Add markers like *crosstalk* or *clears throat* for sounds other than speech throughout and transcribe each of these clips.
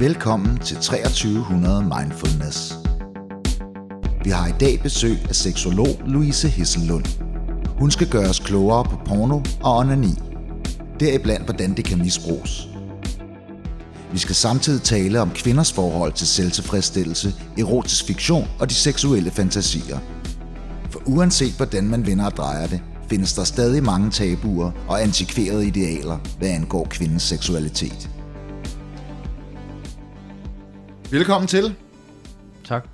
Velkommen til 2300 Mindfulness. Vi har i dag besøg af seksolog Louise Hesselund. Hun skal gøre os klogere på porno og onani. Deriblandt, hvordan det kan misbruges. Vi skal samtidig tale om kvinders forhold til selvtilfredsstillelse, erotisk fiktion og de seksuelle fantasier. For uanset hvordan man vender og drejer det, findes der stadig mange tabuer og antikverede idealer, hvad angår kvindens seksualitet. Velkommen til. Tak.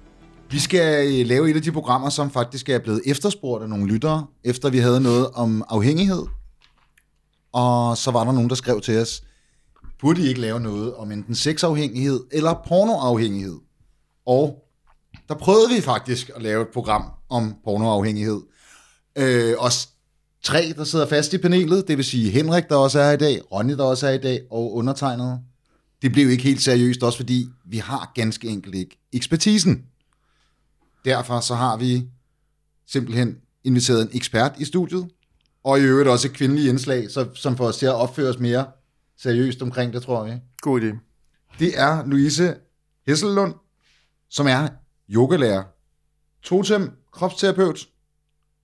Vi skal øh, lave et af de programmer, som faktisk er blevet efterspurgt af nogle lyttere, efter vi havde noget om afhængighed. Og så var der nogen, der skrev til os, burde I ikke lave noget om enten sexafhængighed eller pornoafhængighed? Og der prøvede vi faktisk at lave et program om pornoafhængighed. Øh, os tre, der sidder fast i panelet, det vil sige Henrik, der også er her i dag, Ronny, der også er i dag, og undertegnet. Det blev ikke helt seriøst, også fordi vi har ganske enkelt ikke ekspertisen. Derfor så har vi simpelthen inviteret en ekspert i studiet, og i øvrigt også et kvindeligt indslag, så, som får os til at opføre os mere seriøst omkring det, tror jeg. God idé. Det er Louise Hessellund, som er yogalærer, totem, kropsterapeut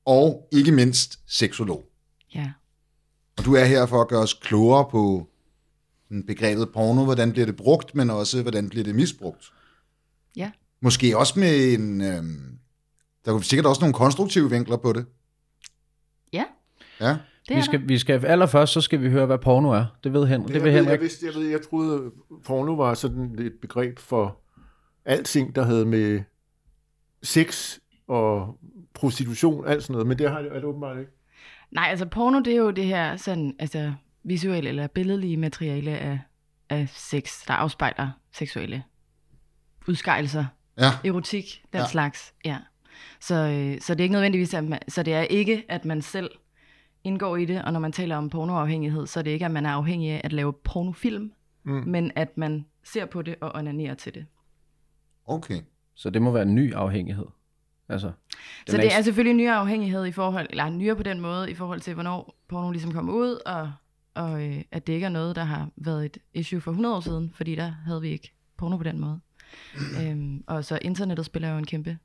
og ikke mindst seksolog. Ja. Og du er her for at gøre os klogere på begrebet porno, hvordan bliver det brugt, men også hvordan bliver det misbrugt. Ja. Måske også med en... Øhm, der er sikkert også nogle konstruktive vinkler på det. Ja, Ja. det er Vi skal, vi skal, allerførst så skal vi høre, hvad porno er. Det ved Henrik. Det jeg, vil ved, Henrik. jeg, vidste, jeg, ved, jeg troede, porno var sådan et begreb for alting, der havde med sex og prostitution, alt sådan noget, men det har er det åbenbart ikke. Nej, altså porno, det er jo det her sådan, altså visuelle eller billedlige materiale af, af sex, der afspejler seksuelle udskejelser, Ja. erotik, den Ja. slags. Ja. Så, øh, så det er ikke nødvendigvis, at man, så det er ikke, at man selv indgår i det, og når man taler om pornoafhængighed, så er det ikke, at man er afhængig af at lave pornofilm, Mm. men at man ser på det og onanerer til det. Okay. Så det må være en ny afhængighed. Altså, Så det ikke- er selvfølgelig en nyere afhængighed i forhold, eller nyere på den måde, i forhold til, hvornår porno ligesom kom ud, og, og øh, at det ikke er noget, der har været et issue for 100 år siden, fordi der havde vi ikke porno på den måde. *clears throat* øhm, og så internettet spiller jo en kæmpe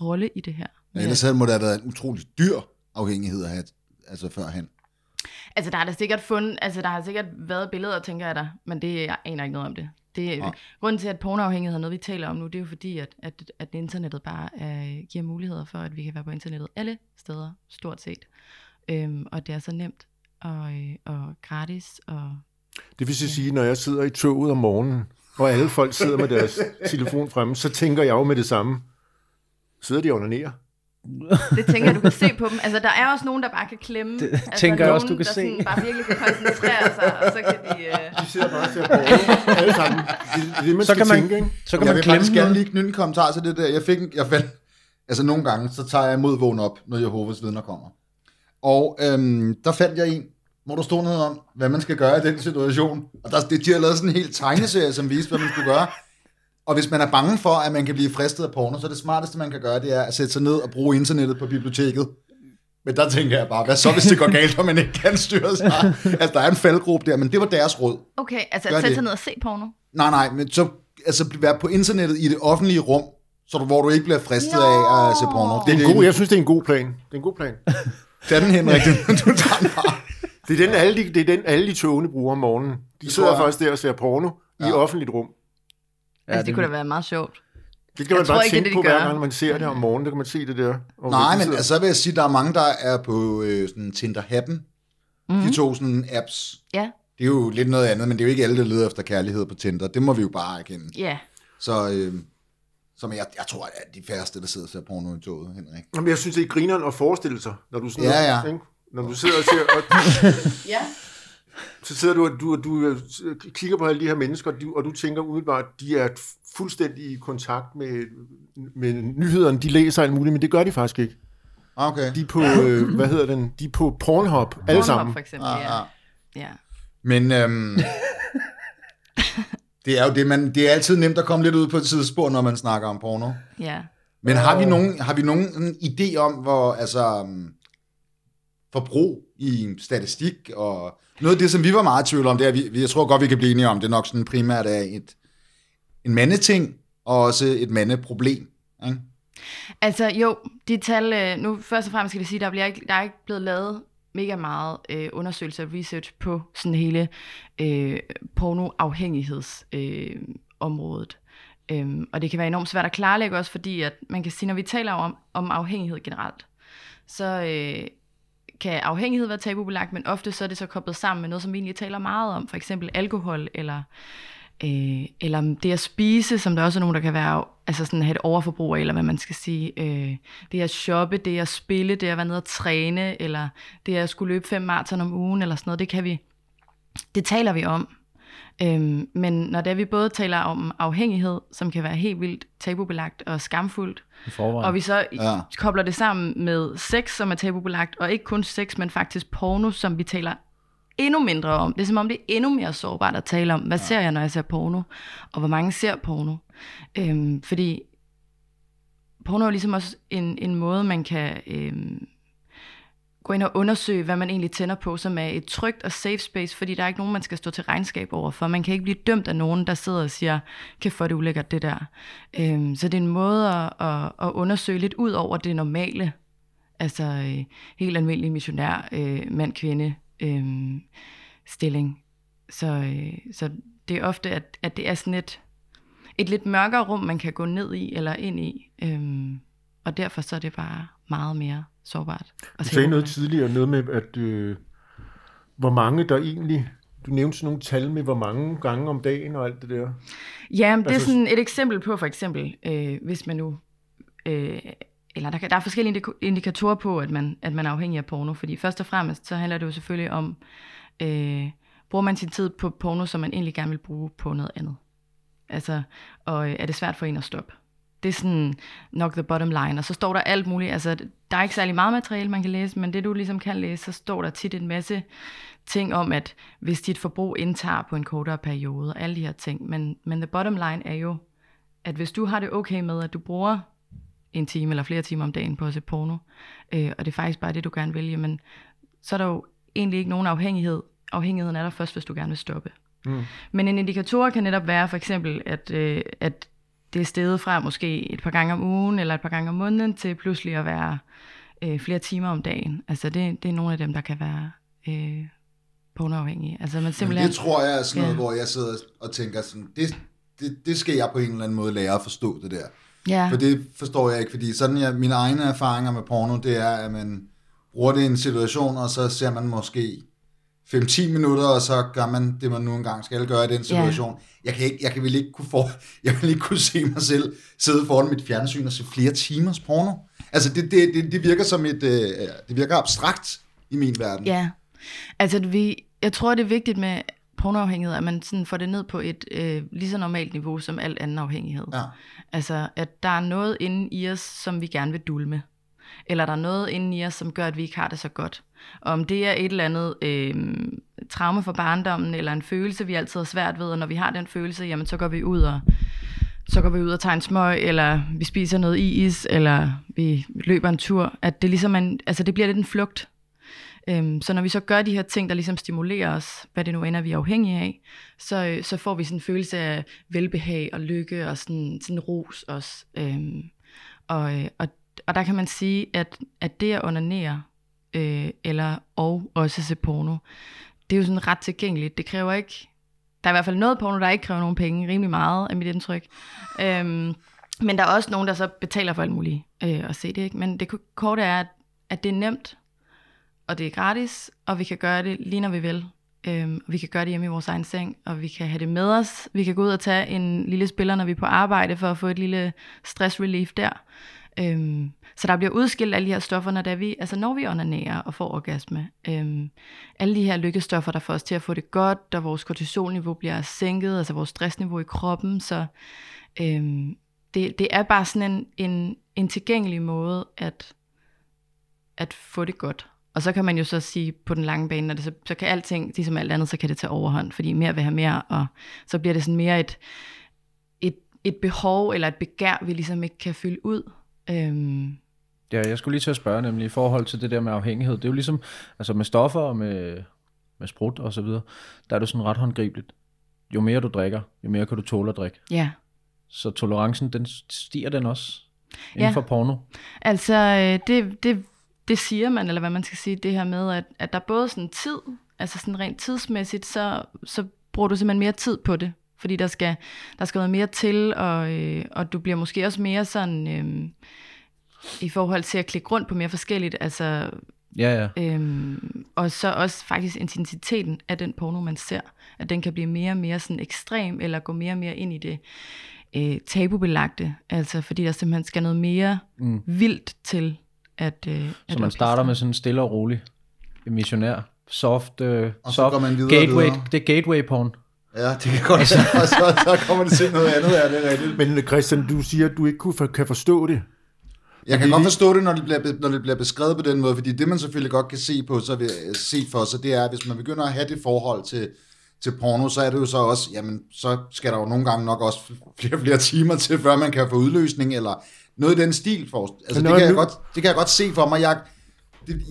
rolle i det her. Ja. Ellers havde- må det have været en utrolig dyr afhængighed at have, altså førhen. Altså, der har der sikkert fundet, altså, der har sikkert været billeder, tænker jeg der, men det, jeg aner ikke noget om det. det Nej. grunden til, at pornoafhængighed er noget, vi taler om nu, det er jo fordi, at, at, at internettet bare er, giver muligheder for, at vi kan være på internettet alle steder, stort set. Øhm, og det er så nemt og, øh, og gratis. Og, Det vil så sige, når jeg sidder i toget om morgenen, og alle folk sidder med deres *laughs* telefon fremme, så tænker jeg jo med det samme. Sidder de og onanerer? det tænker jeg, du kan se på dem. Altså, der er også nogen, der bare kan klemme. Det altså, tænker jeg også, du kan der se. Sådan, bare virkelig kan koncentrere sig, og så kan de... Øh, De sidder bare og ser porno, alle sammen. Det, det er det, man så kan man, tænke, ikke? så kan Jeg man vil klemme faktisk gerne lige knytte en kommentar til det der. Jeg fik en, jeg fandt, altså nogle gange, så tager jeg imod vågen op, når Jehovas vidner kommer. Og øhm, der fandt jeg en, hvor der stod noget om, hvad man skal gøre i den situation. Og der, det, de har lavet sådan en helt tegneserie, som viste, hvad man skulle gøre. Og hvis man er bange for, at man kan blive fristet af porno, så det smarteste, man kan gøre, det er at sætte sig ned og bruge internettet på biblioteket. Men der tænker jeg bare, hvad så, hvis det går galt, og man ikke kan styre sig? *laughs* Altså, der er en faldgruppe der, men det var deres råd. okay, altså Gør at sætte sig ned og se porno. Nej, nej, men så altså, være på internettet i det offentlige rum, så du, hvor du ikke bliver fristet af at se porno. Det er en god, jeg synes, det er en god plan. Det er en god plan. *laughs* Tag den, Henrik. Du, *laughs* du tager den bare. Det er den, alle de, det er den, alle de togene bruger om morgenen. De Det sidder faktisk der og ser porno ja. i offentligt rum. Ja, altså, det, kunne da være meget sjovt. Det kan Jeg man tror bare ikke, det tænke det, de på, hver gang man ser det om morgenen. Der kan man se det der. Og Nej, men altså, så vil jeg sige, at der er mange, der er på øh, sådan Tinder Happen. Mm-hmm. De to sådan apps. Ja, Det er jo lidt noget andet, men det er jo ikke alle, der leder efter kærlighed på Tinder. Det må vi jo bare erkende. ja. Så, øh, som jeg, jeg tror, at de færreste, der sidder og ser porno i toget, Henrik. Jamen, jeg synes, det er grineren at forestille sig, når du sådan Ja, ja. Ikke? Når du sidder og ser, og *laughs* Ja. så sidder du og du, du øh, kigger på alle de her mennesker, og du, og du tænker umiddelbart, de er fuldstændig i kontakt med, med nyhederne, de læser alt muligt, men det gør de faktisk ikke. Okay. De er på, øh, hvad hedder den, de er på Pornhub, alle Pornhub, sammen. for eksempel, Ah, ja. ah. ja. Men øhm, *laughs* det er jo det, man, det er altid nemt at komme lidt ud på et tidsspor, når man snakker om porno. Ja. Men har vi nogen, har vi nogen sådan idé om, hvor altså, um, forbrug i statistik og noget af det, som vi var meget i tvivl om, det er, vi, vi- jeg tror godt, vi kan blive enige om, det er nok sådan primært af et, en mandeting, og også et mandeproblem. Ikke? Altså jo, de tal, øh, nu først og fremmest skal jeg sige, der, bliver ikke, der er ikke blevet lavet mega meget øh, undersøgelse og research på sådan hele øh, pornoafhængighedsområdet. Øh, området. øhm, og det kan være enormt svært at klarlægge også, fordi at man kan sige, når vi taler om, om afhængighed generelt, så øh, kan afhængighed være tabubelagt, men ofte så er det så koblet sammen med noget, som vi egentlig taler meget om, for eksempel alkohol eller øh, eller det at spise, som der også er nogen, der kan være, altså sådan have et overforbrug af, eller hvad man skal sige. Øh, det at shoppe, det at spille, det at være nede og træne, eller det at skulle løbe fem maraton om ugen, eller sådan noget, det kan vi, det taler vi om. Øhm, men når det er, vi både taler om afhængighed, som kan være helt vildt tabubelagt og skamfuldt, og vi så ja. kobler det sammen med sex, som er tabubelagt, og ikke kun sex, men faktisk porno, som vi taler endnu mindre om. Det er som om, det er endnu mere sårbart at tale om. Hvad ja. ser jeg, når jeg ser porno? Og hvor mange ser porno? Øhm, fordi porno er ligesom også en, en måde, man kan øhm, gå ind og undersøge, hvad man egentlig tænder på, som er et trygt og safe space, fordi der er ikke nogen, man skal stå til regnskab over for. Man kan ikke blive dømt af nogen, der sidder og siger, kan få det ulækkert det der. Øhm, så det er en måde at, at, at undersøge lidt ud over det normale. Altså øh, helt almindelig missionær, øh, mand-kvinde øh, stilling. Så, øh, så det er ofte, at, at det er sådan et, et lidt mørkere rum, man kan gå ned i eller ind i. Øhm, og derfor så er det bare meget mere sårbart. Du sagde noget tidligere, noget med, at øh, hvor mange der egentlig, du nævnte sådan nogle tal med, hvor mange gange om dagen og alt det der. Ja, det er Altså- sådan et eksempel på for eksempel, øh, hvis man nu... Øh, eller der, kan, der er forskellige indikatorer på, at man, at man er afhængig af porno. Fordi først og fremmest, så handler det jo selvfølgelig om, øh, bruger man sin tid på porno, som man egentlig gerne vil bruge på noget andet. Altså, og øh, er det svært for en at stoppe? Det er sådan nok the bottom line. Og så står der alt muligt. Altså, der er ikke særlig meget materiale, man kan læse, men det du ligesom kan læse, så står der tit en masse ting om, at hvis dit forbrug indtager på en kortere periode, og alle de her ting. Men, men the bottom line er jo, at hvis du har det okay med, at du bruger en time eller flere timer om dagen på at se porno, øh, og det er faktisk bare det, du gerne vil, jamen, så er der jo egentlig ikke nogen afhængighed. Afhængigheden er der først, hvis du gerne vil stoppe. Mm. Men en indikator kan netop være for eksempel, at, øh, at det er steget fra måske et par gange om ugen eller et par gange om måneden til pludselig at være øh, flere timer om dagen. Altså det, det er nogle af dem, der kan være øh, pornoafhængige. Altså man Men simpelthen... det tror jeg er sådan noget, Ja. hvor jeg sidder og tænker sådan, det, det, det skal jeg på en eller anden måde lære at forstå det der. Ja. For det forstår jeg ikke, fordi sådan jeg, mine egne erfaringer med porno, det er, at man bruger det i en situation, og så ser man måske 5-10 minutter, og så gør man det, man nu engang skal gøre i den situation. Jeg kan, ikke, jeg kan vel ikke kunne for, *laughs* jeg vil ikke kunne se mig selv sidde foran mit fjernsyn og se flere timers porno. Altså, det, det, det, det virker som et, øh, det virker abstrakt i min verden. Ja, altså vi, jeg tror, det er vigtigt med pornoafhængighed, at man sådan får det ned på et øh, lige så normalt niveau som al anden afhængighed. Ja. Altså, at der er noget inde i os, som vi gerne vil dulme. Eller der er noget inde i os, som gør, at vi ikke har det så godt. Og om det er et eller andet øh, traume fra barndommen, eller en følelse, vi altid har svært ved, og når vi har den følelse, jamen så går vi ud og så går vi ud og tager en smøg, eller vi spiser noget is, eller vi løber en tur, at det ligesom en, altså det bliver lidt en flugt. Øhm, så når vi så gør de her ting, der ligesom stimulerer os, hvad det nu ender vi er afhængige af, så, øh, så får vi sådan en følelse af velbehag og lykke og sådan, sådan ros også. Øhm, og, øh, og, og der kan man sige, at, at det at onanere, øh, eller og også se porno, det er jo sådan ret tilgængeligt. Det kræver ikke, der er i hvert fald noget porno, der ikke kræver nogen penge, rimelig meget af mit indtryk. Øhm, men der er også nogen, der så betaler for alt muligt øh, at se det. Ikke? Men det korte er, at, at det er nemt, og det er gratis, og vi kan gøre det lige når vi vil. Øhm, vi kan gøre det hjemme i vores egen seng, og vi kan have det med os. Vi kan gå ud og tage en lille spiller, når vi er på arbejde, for at få et lille stress relief der. Øhm, så der bliver udskilt alle de her stoffer, når, det vi, altså når vi onanerer og får orgasme. Øhm, alle de her lykkestoffer, der får os til at få det godt, og vores kortisolniveau bliver sænket, altså vores stressniveau i kroppen. Så øhm, det, det er bare sådan en, en, en tilgængelig måde at, at få det godt. Og så kan man jo så sige på den lange bane, når det så, så kan alting, ligesom alt andet, så kan det tage overhånd, fordi mere vil have mere, og så bliver det sådan mere et, et, et behov eller et begær, vi ligesom ikke kan fylde ud. Øhm, Ja, jeg skulle lige til at spørge nemlig i forhold til det der med afhængighed. Det er jo ligesom, altså med stoffer og med, med sprut og så videre, der er det sådan ret håndgribeligt. Jo mere du drikker, jo mere kan du tåle at drikke. ja, Så tolerancen, den stiger den også inden Ja. for porno. Altså, øh, det, det, det siger man, eller hvad man skal sige, det her med, at, at der er både sådan tid, altså sådan rent tidsmæssigt, så, så bruger du simpelthen mere tid på det, fordi der skal, der skal noget mere til, og, øh, og du bliver måske også mere sådan, øh, i forhold til at klikke rundt på mere forskelligt, altså, Ja, ja. øh, og så også faktisk intensiteten af den porno, man ser, at den kan blive mere og mere sådan ekstrem, eller gå mere og mere ind i det øh, tabubelagte, altså fordi der simpelthen skal noget mere mm. vildt til, at, øh, Så at man starter med sådan en stille og rolig missionær. Soft, øh, Og så soft går man videre gateway, videre. det er gateway porn. Ja, det kan godt være. Og så, så kommer det til noget andet, ja, det er rigtigt. Men øh, Christian, du siger, at du ikke kunne for, kan forstå det. Jeg kan godt forstå det, når det, bliver, når det bliver beskrevet på den måde, fordi det, man selvfølgelig godt kan se på, så vil, se for sig, det er, at hvis man begynder at have det forhold til, til porno, så er det jo så også, jamen, så skal der jo nogle gange nok også flere og flere timer til, før man kan få udløsning, eller noget i den stil. For, altså, det, kan jeg godt, det kan jeg godt se for mig. Jeg, det,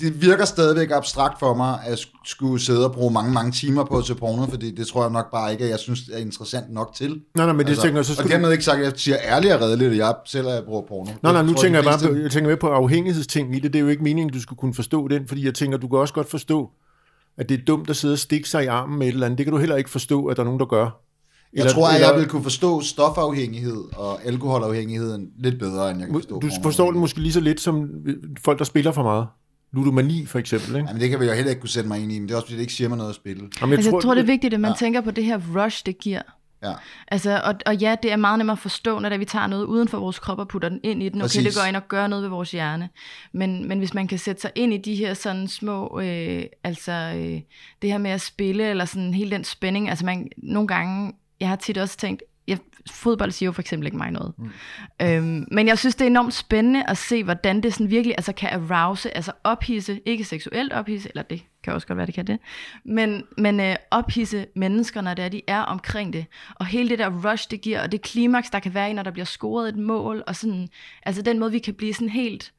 det virker stadigvæk abstrakt for mig, at skulle sidde og bruge mange, mange timer på at se porno, fordi det tror jeg nok bare ikke, at jeg synes er interessant nok til. Nej, nej, men det tænker jeg, så og skal du... dermed ikke sagt, at jeg siger ærligt og redeligt, at jeg selv er bruger porno. Nej, nej, nu tror tænker jeg bare på, jeg tænker med på afhængighedsting i det. Det er jo ikke meningen, du skulle kunne forstå den, fordi jeg tænker, du kan også godt forstå, at det er dumt at sidde og stikke sig i armen med et eller andet. Det kan du heller ikke forstå, at der er nogen, der gør. Jeg tror, at jeg vil kunne forstå stofafhængighed og alkoholafhængigheden lidt bedre, end jeg kan forstå Du forstår det måske lige så lidt som øh, folk, der spiller for meget. Ludomani for eksempel, ikke? Jamen, det kan vi jo heller ikke kunne sætte mig ind i, men det er også, fordi det ikke siger mig noget at spille. Jamen, Altså, jeg tror, det er vigtigt, at man Ja. tænker på det her rush, det giver. Ja. Altså, og, og ja, det er meget nemmere at forstå, når vi tager noget uden for vores krop og putter den ind i den. Okay, Præcis. det går ind og gør noget ved vores hjerne. Men, men hvis man kan sætte sig ind i de her sådan små, øh, altså øh, det her med at spille, eller sådan hele den spænding, altså man, nogle gange, jeg har tit også tænkt, jeg, fodbold siger jo for eksempel ikke mig noget. Mm. Øhm, men jeg synes, det er enormt spændende at se, hvordan det sådan virkelig altså kan arouse, altså ophisse, ikke seksuelt ophisse, eller det kan også godt være, det kan det, men, men øh, ophisse mennesker, når det er, de er omkring det. Og hele det der rush, det giver, og det klimaks, der kan være i, når der bliver scoret et mål, og sådan, altså den måde, vi kan blive sådan helt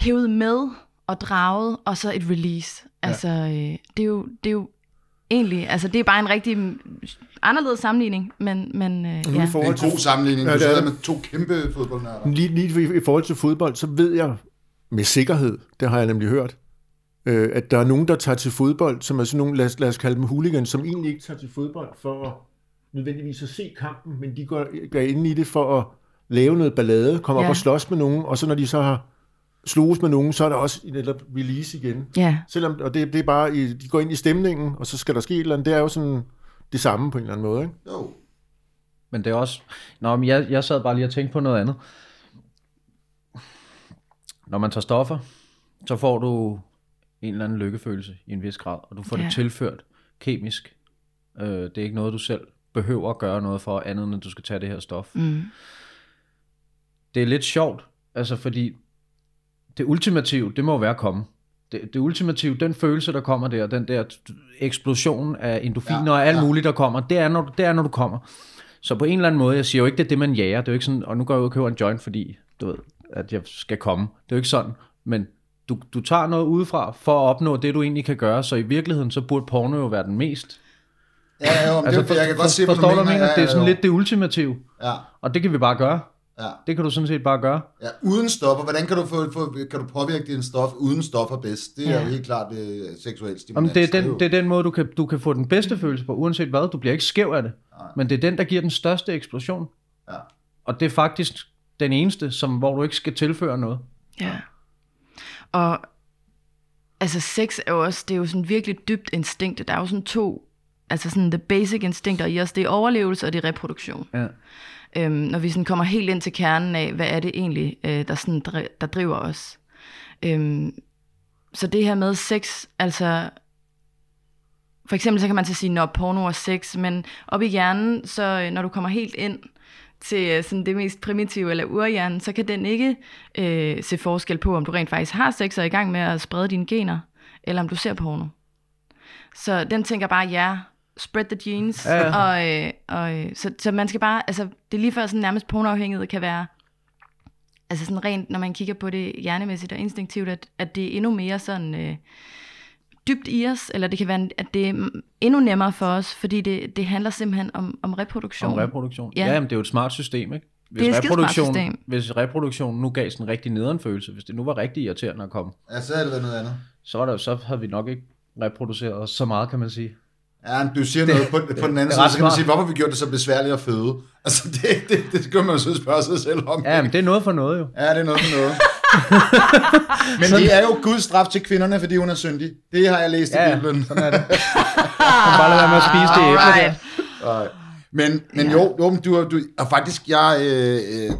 hævet med og draget, og så et release. Altså, øh, det, er jo, det er jo egentlig, altså det er bare en rigtig anderledes sammenligning, men, men øh, i ja. Det er forhold en til, god sammenligning. Ja, Du det er sidder med to kæmpe fodboldnørder. lige, lige i, i forhold til fodbold, så ved jeg med sikkerhed, det har jeg nemlig hørt, øh, at der er nogen, der tager til fodbold, som er sådan nogle, lad os, lad os kalde dem hooligans, som egentlig ikke tager til fodbold for at nødvendigvis at se kampen, men de går, går ind i det for at lave noget ballade, komme ja. op Ja. og slås med nogen, og så når de så har sloges med nogen, så er der også eller release igen. ja. Selvom, og det, det er bare, i, de går ind i stemningen, og så skal der ske et eller andet. Det er jo sådan det samme på en eller anden måde, ikke? Jo. Men det er også... Nå, men jeg, jeg sad bare lige og tænkte på noget andet. Når man tager stoffer, så får du en eller anden lykkefølelse i en vis grad, og du får. Ja. det tilført kemisk. Øh, det er ikke noget, du selv behøver at gøre noget for, andet end at du skal tage det her stof. Mm. Det er lidt sjovt, altså fordi det ultimative, det må jo være at komme. Det, det ultimative, den følelse, der kommer der, den der eksplosion af endorfiner Ja, ja, og alt ja. ja. muligt, der kommer, det er, når, du- det er, når du kommer. Så på en eller anden måde, jeg siger jo ikke, det er det, man jager. Det er jo ikke sådan, og nu går jeg ud og køber en joint, fordi du ved, at jeg skal komme. Det er jo ikke sådan. Men du, du tager noget udefra for at opnå det, du egentlig kan gøre. Så i virkeligheden, så burde porno jo være den mest. Ja, jo, altså, det, jeg kan godt se, hvad du forstår du, mener. jeg mener? Ja, Det er sådan jo. lidt det ultimative. Ja, Og det kan vi bare gøre. Ja. Det kan du sådan set bare gøre. Ja, uden stoffer. Hvordan kan du, få, få, kan du påvirke din stof uden stoffer bedst? Det er Ja. jo helt klart ved seksuel stimulans. Jamen, det, er den, det er den måde, du kan, du kan få den bedste følelse på, uanset hvad. Du bliver ikke skæv af det. Men det er den, der giver den største eksplosion. Ja. Og det er faktisk den eneste, som, hvor du ikke skal tilføre noget. Ja. Og altså sex er jo også, det er jo sådan virkelig dybt instinkt. Der er jo sådan to, altså sådan the basic instinkter i os. Det er overlevelse og det er reproduktion. Ja. Øhm, når vi sådan kommer helt ind til kernen af, hvad er det egentlig, øh, der, sådan, der driver os. Øhm, så det her med sex, altså for eksempel så kan man så sige, når porno og sex, men op i hjernen, så øh, når du kommer helt ind til øh, sådan det mest primitive eller urhjernen, så kan den ikke øh, se forskel på, om du rent faktisk har sex og er i gang med at sprede dine gener, eller om du ser porno. Så den tænker bare, ja, spread the genes, Ja, ja. og, øh, og øh, så, så man skal bare, altså det er lige før sådan nærmest pornoafhængighed kan være, altså sådan rent, når man kigger på det hjernemæssigt og instinktivt, at, at det er endnu mere sådan, øh, dybt i os, eller det kan være, at det er endnu nemmere for os, fordi det, det handler simpelthen om, om reproduktion. Om reproduktion. Ja. Ja, Jamen, det er jo et smart system, ikke? Hvis Det er reproduktion, system. Hvis reproduktion nu gav sådan en rigtig nederen følelse, hvis det nu var rigtig irriterende at komme, Ja, så er det noget andet. så, var der, så havde vi nok ikke reproduceret os så meget, kan man sige. Ja, du siger noget på, på den anden det side, så kan man sige, hvorfor vi gjort det så besværligt at føde? Altså, det, det, det skal man jo så spørge sig selv om. Ja, men det er noget for noget jo. Ja, det er noget for noget. *laughs* men det er jo Guds straf til kvinderne, fordi hun er syndig. Det har jeg læst Ja, i ja. Bibelen. Sådan er det. Bare lade være med at spise det æble der. Alright. Nej. Men, men Ja. jo, du, du, og faktisk, jeg, øh, øh,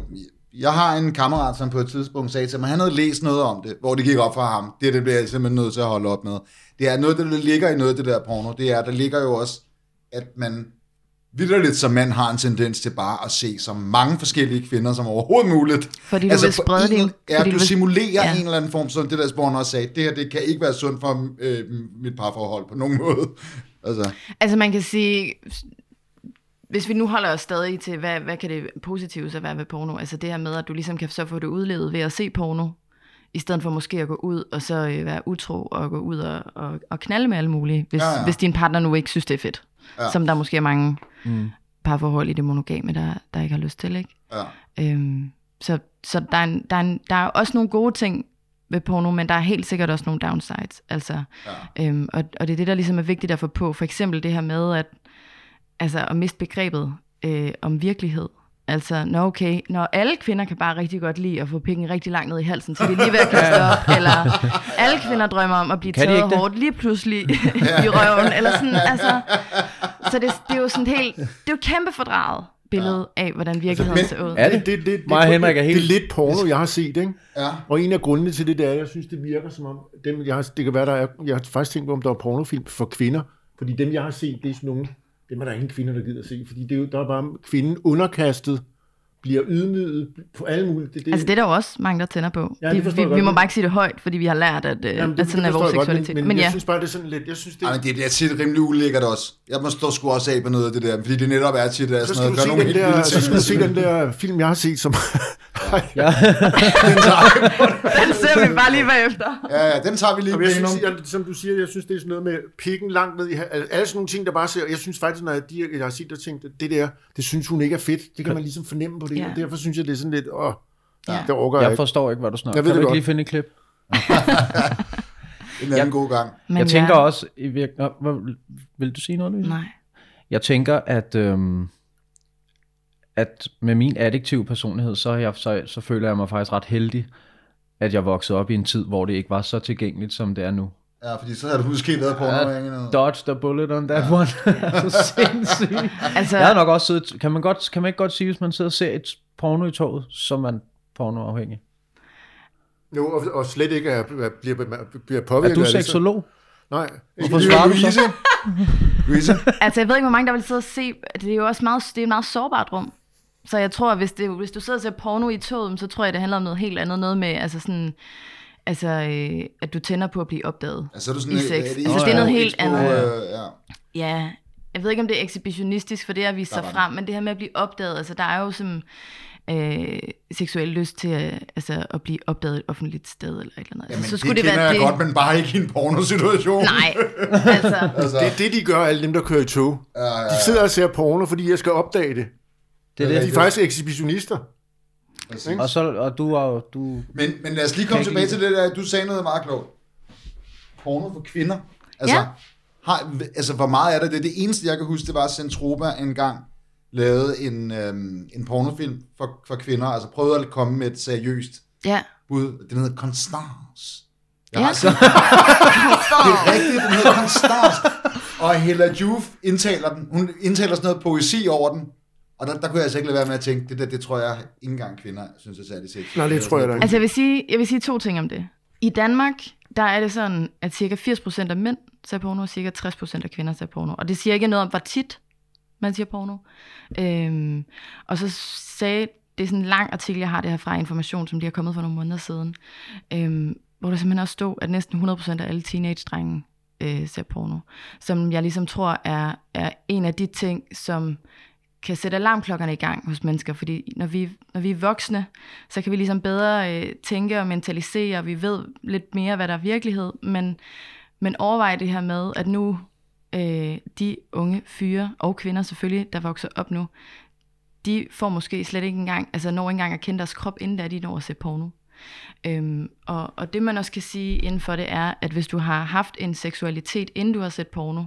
jeg har en kammerat, som på et tidspunkt sagde til mig, han havde læst noget om det, hvor det gik op for ham. Det, det bliver jeg simpelthen nødt til at holde op med. Det er noget, der ligger i noget af det der porno. Det er, der ligger jo også, at man vidderligt som mand har en tendens til bare at se så mange forskellige kvinder som overhovedet muligt. Fordi du vil på sprede din- Ja, fordi du du vil- simulerer Ja. en eller anden form, som det der Sporn også sagde, det her, det kan ikke være sundt for øh, mit parforhold på nogen måde. *laughs* Altså, Altså man kan sige, hvis vi nu holder os stadig til, hvad, hvad kan det positive så være ved porno? Altså det her med, at du ligesom kan så få det udlevet ved at se porno, i stedet for måske at gå ud og så øh, være utro og gå ud og, og, og knalde med alle mulige, hvis, Ja, ja, hvis din partner nu ikke synes, det er fedt. Ja. Ja. Som der måske er mange mm. parforhold i det monogame, der, der ikke har lyst til, ikke? ja. Øhm, så så der, er en, der, er en, der er også nogle gode ting ved porno, men der er helt sikkert også nogle downsides. Altså, Ja. øhm, og, og det er det, der ligesom er vigtigt at få på. For eksempel det her med at, altså, at miste begrebet øh, om virkelighed. Altså, nå okay, når alle kvinder kan bare rigtig godt lide at få pikken rigtig langt ned i halsen, så de er lige ved at kaste op, eller alle kvinder drømmer om at blive Kan taget det? hårdt lige pludselig *laughs* i røven, eller sådan, altså, så det, det er jo sådan helt, det er jo et kæmpe fordraget billede af, hvordan virkeligheden men- ser ud. Er det? det, det, det, og Henrik er helt- Det er lidt porno, jeg har set, ikke? ja. Og en af grundene til det, det er, jeg synes, det virker som om, dem, jeg har, det kan være, der er, jeg har faktisk tænkt på, om der er pornofilm for kvinder, fordi dem, jeg har set, det er sådan nogle, dem er der ingen kvinder, der gider at se, fordi det er jo, der er bare kvinden underkastet, bliver ydmyget på alle mulige... Det, det, Altså det er der jo også mange, der tænder på. Ja, det vi, vi, vi må bare ikke sige det højt, fordi vi har lært, at, øh, Jamen, at sådan er vores jeg godt, seksualitet. Men, men, men jeg ja, synes bare, det er sådan lidt, jeg synes, det, Ej, men det bliver tit rimelig ulækkert også. Jeg må stå sgu også af på noget af det der, fordi det netop er tit, at så sådan noget, gør nogle den helt der, så skal du se den der film, jeg har set, som... Ja. *laughs* den ser vi bare lige bagefter. Ja, ja, den tager vi lige Jamen, jeg synes, jeg, som du siger, jeg synes, det er sådan noget med pikken langt ned i... altså, Alle sådan nogle ting, der bare ser... Jeg synes faktisk, når jeg, de, jeg har set og tænkt, det der, det synes hun ikke er fedt. Det kan man ligesom fornemme på det. Ja. Ja. Og derfor synes jeg, det er sådan lidt... Åh, Ja. det overgår jeg Jeg ikke. forstår ikke, hvad du snakker Jeg ved Kan det du ikke godt. lige finde et klip? *laughs* En anden god gang. Men jeg tænker ja, også... I virke... Nå, hvad- Vil du sige noget, Louise? Nej. Jeg tænker, at, øhm, at med min addiktive personlighed, så, jeg, så, så føler jeg mig faktisk ret heldig, at jeg voksede op i en tid, hvor det ikke var så tilgængeligt, som det er nu. Ja, fordi så havde du måske været på Ja, noget. Dodge the bullet on that one. *laughs* *laughs* så sindssygt. Altså, Jeg har nok også siddet, kan man, godt, kan man ikke godt sige, hvis man sidder og ser et porno i toget, så er man pornoafhængig. Jo, og, og slet ikke er, er, bliver, bliver Er påvirket du det, så- seksolog? Nej. Hvorfor svarer du så? *laughs* Louise? altså, jeg ved ikke, hvor mange der vil sidde og se. Det er jo også meget, det er et meget sårbart rum. Så jeg tror, at hvis, det, hvis du sidder og ser porno i toget, så tror jeg, det handler om noget helt andet. Noget med, altså sådan, altså, øh, at du tænder på at blive opdaget. Altså, er du sådan, I sex. er Altså, det er noget helt andet. øh, ja. Ja, jeg ved ikke, om det er ekshibitionistisk, for det er at vise Der sig frem, men det her med at blive opdaget, altså der er jo som øh, seksuel lyst til at, altså, at blive opdaget et offentligt sted eller et eller andet. Jamen, altså, så det kender være jeg det. godt, men bare ikke i en pornosituation. Nej, *laughs* altså, Altså, Det er det, de gør, alle dem, der kører i tog. ja, ja, De sidder og ser porno, fordi jeg skal opdage det. Det er De er det. faktisk ekshibitionister. Præcis. Og, så, og du er du, Men, men lad os lige komme tilbage til det der, du sagde noget meget klogt. Porno for kvinder. Altså, Ja. har, altså, hvor meget er det? Det, det eneste, jeg kan huske, det var, at Centropa engang lavede en, øhm, en pornofilm for, for kvinder, altså prøvede at komme med et seriøst ja. bud. Den hedder Constance. Jeg Ja. har set, det er rigtigt, den hedder Constance. Og Hella Juf indtaler den. Hun indtaler sådan noget poesi over den. Og der, der kunne jeg altså ikke lade være med at tænke, det der, det tror jeg ikke engang kvinder synes er særlig sexy. Nej, det tror jeg da ikke. Altså jeg vil, sige, jeg vil sige to ting om det. I Danmark, der er det sådan, at cirka 80% af mænd ser porno, og cirka 60% af kvinder ser porno. Og det siger ikke noget om, hvor tit man siger porno. Øhm, og så sagde, det er sådan en lang artikel, jeg har det her fra Information, som de har kommet for nogle måneder siden, øhm, hvor der simpelthen også stod, at næsten 100% af alle teenage-drenge øh, ser porno. Som jeg ligesom tror er, er en af de ting, som kan sætte alarmklokkerne i gang hos mennesker, fordi når vi, når vi er voksne, så kan vi ligesom bedre øh, tænke og mentalisere, og vi ved lidt mere, hvad der er virkelighed, men, men overvej det her med, at nu øh, de unge fyre og kvinder selvfølgelig, der vokser op nu, de får måske slet ikke engang, altså når ikke engang at kende deres krop, inden der de når at se porno. Øhm, og, og det man også kan sige inden for det er, at hvis du har haft en seksualitet, inden du har set porno,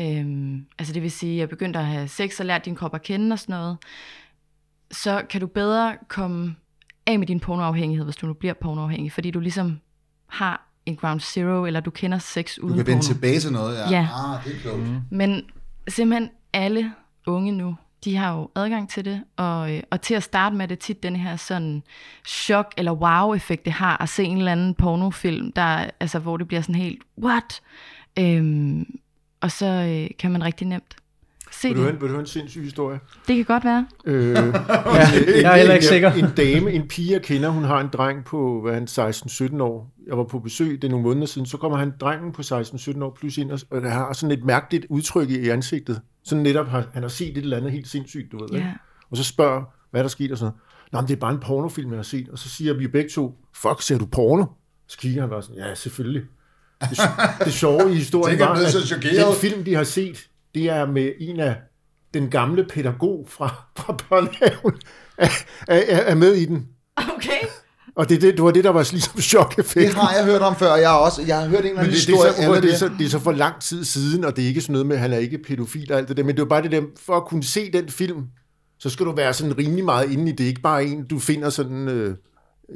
øhm, altså det vil sige, at jeg begyndte at have sex og lært din krop at kende og sådan noget, så kan du bedre komme af med din pornoafhængighed, hvis du nu bliver pornoafhængig, fordi du ligesom har en ground zero, eller du kender sex uden Du kan porno. vende tilbage til noget, ja. Ja. Ah, det er klogt. Mm. Men simpelthen alle unge nu, de har jo adgang til det, og, øh, og til at starte med det tit den her sådan chok eller wow-effekt, det har at se en eller anden pornofilm, der, altså, hvor det bliver sådan helt, what? Øhm, og så øh, kan man rigtig nemt se Vil du, høre, det. vil du høre en sindssyg historie? Det kan godt være. Øh, *laughs* Ja, jeg er heller ikke sikker. En dame, en pige, jeg kender, hun har en dreng på hvad han, 16-17 år. Jeg var på besøg, det er nogle måneder siden, så kommer han drengen på 16-17 år plus ind, og, og har sådan et mærkeligt udtryk i ansigtet. Sådan netop, har, han har set et eller andet helt sindssygt, du ved. Ikke? Ja. Og så spørger, hvad er der sket, og sådan. Nå, men det er bare en pornofilm, jeg har set. Og så siger vi begge to, fuck, ser du porno? Så kigger han bare sådan, ja, selvfølgelig. Det, det sjove i historien var, at chokeret. den film, de har set, det er med en af den gamle pædagog fra, fra børnehaven, er, er, er med i den. Okay. Og det, det, det var det, der var ligesom chok-effekt. Det har jeg hørt om før, og jeg har også jeg har hørt en eller Men anden det, det, er historie så, det. det, er så, det er så for lang tid siden, og det er ikke sådan noget med, at han er ikke pædofil og alt det der, men det er jo bare det der, for at kunne se den film, så skal du være sådan rimelig meget inde i det, ikke bare en, du finder sådan... Øh,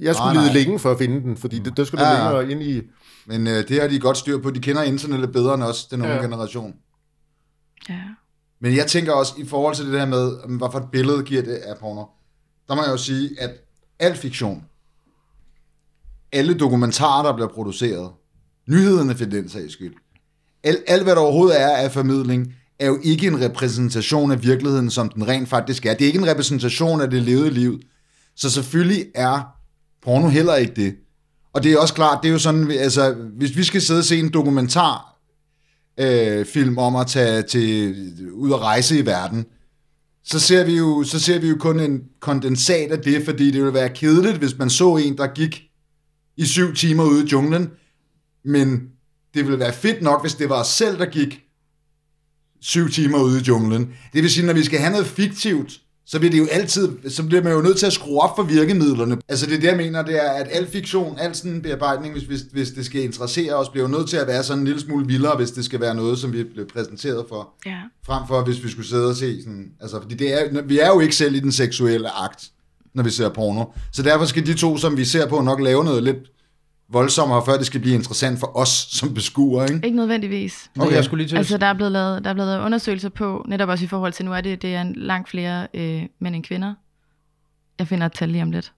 jeg skulle lede nej. længe for at finde den, fordi det, der skal du ja. længere ind i... Men øh, det har de godt styr på. De kender internettet bedre end os, den unge Ja. generation. Ja. Men jeg tænker også, i forhold til det der med, om hvad for et billede giver det af porno, der må jeg jo sige, at al fiktion, alle dokumentarer, der bliver produceret, nyhederne for den sags skyld, alt, alt hvad der overhovedet er af formidling, er jo ikke en repræsentation af virkeligheden, som den rent faktisk er. Det er ikke en repræsentation af det levede liv. Så selvfølgelig er porno heller ikke det. Og det er også klart, det er jo sådan, altså, hvis vi skal sidde og se en dokumentar, øh, film om at tage til, ud og rejse i verden, så ser, vi jo, så ser vi jo kun en kondensat af det, fordi det ville være kedeligt, hvis man så en, der gik i syv timer ude i junglen, men det ville være fedt nok, hvis det var os selv, der gik syv timer ude i junglen. Det vil sige, når vi skal have noget fiktivt, så bliver det jo altid, så bliver man jo nødt til at skrue op for virkemidlerne. Altså det er det, jeg mener, det er, at al fiktion, al sådan en bearbejdning, hvis, hvis, hvis det skal interessere os, bliver jo nødt til at være sådan en lille smule vildere, hvis det skal være noget, som vi bliver præsenteret for. Ja. Frem for, hvis vi skulle sidde og se sådan, altså, fordi det er, vi er jo ikke selv i den seksuelle akt, når vi ser porno. Så derfor skal de to, som vi ser på, nok lave noget lidt voldsommere, før det skal blive interessant for os som beskuere, ikke? Ikke nødvendigvis. Okay. Jeg skulle lige til Altså, der er, blevet lavet, der er blevet lavet undersøgelser på, netop også i forhold til, nu er det, det er langt flere øh, mænd end kvinder. Jeg finder et tal lige om lidt.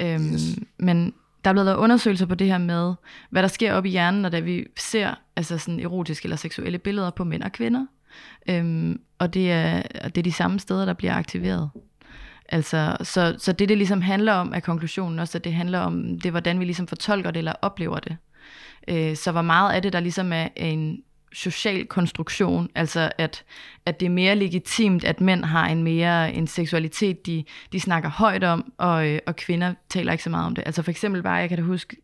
Øhm, Yes. Men der er blevet lavet undersøgelser på det her med, hvad der sker op i hjernen, når vi ser altså sådan erotiske eller seksuelle billeder på mænd og kvinder. Øhm, og det er, og det er de samme steder, der bliver aktiveret. Altså, så, så det, det ligesom handler om, er konklusionen også, at det handler om, det hvordan vi ligesom fortolker det eller oplever det. Øh, så hvor meget af det, der ligesom er en social konstruktion, altså at, at det er mere legitimt, at mænd har en mere en seksualitet, de, de snakker højt om, og, øh, og kvinder taler ikke så meget om det. Altså for eksempel bare, jeg kan da huske,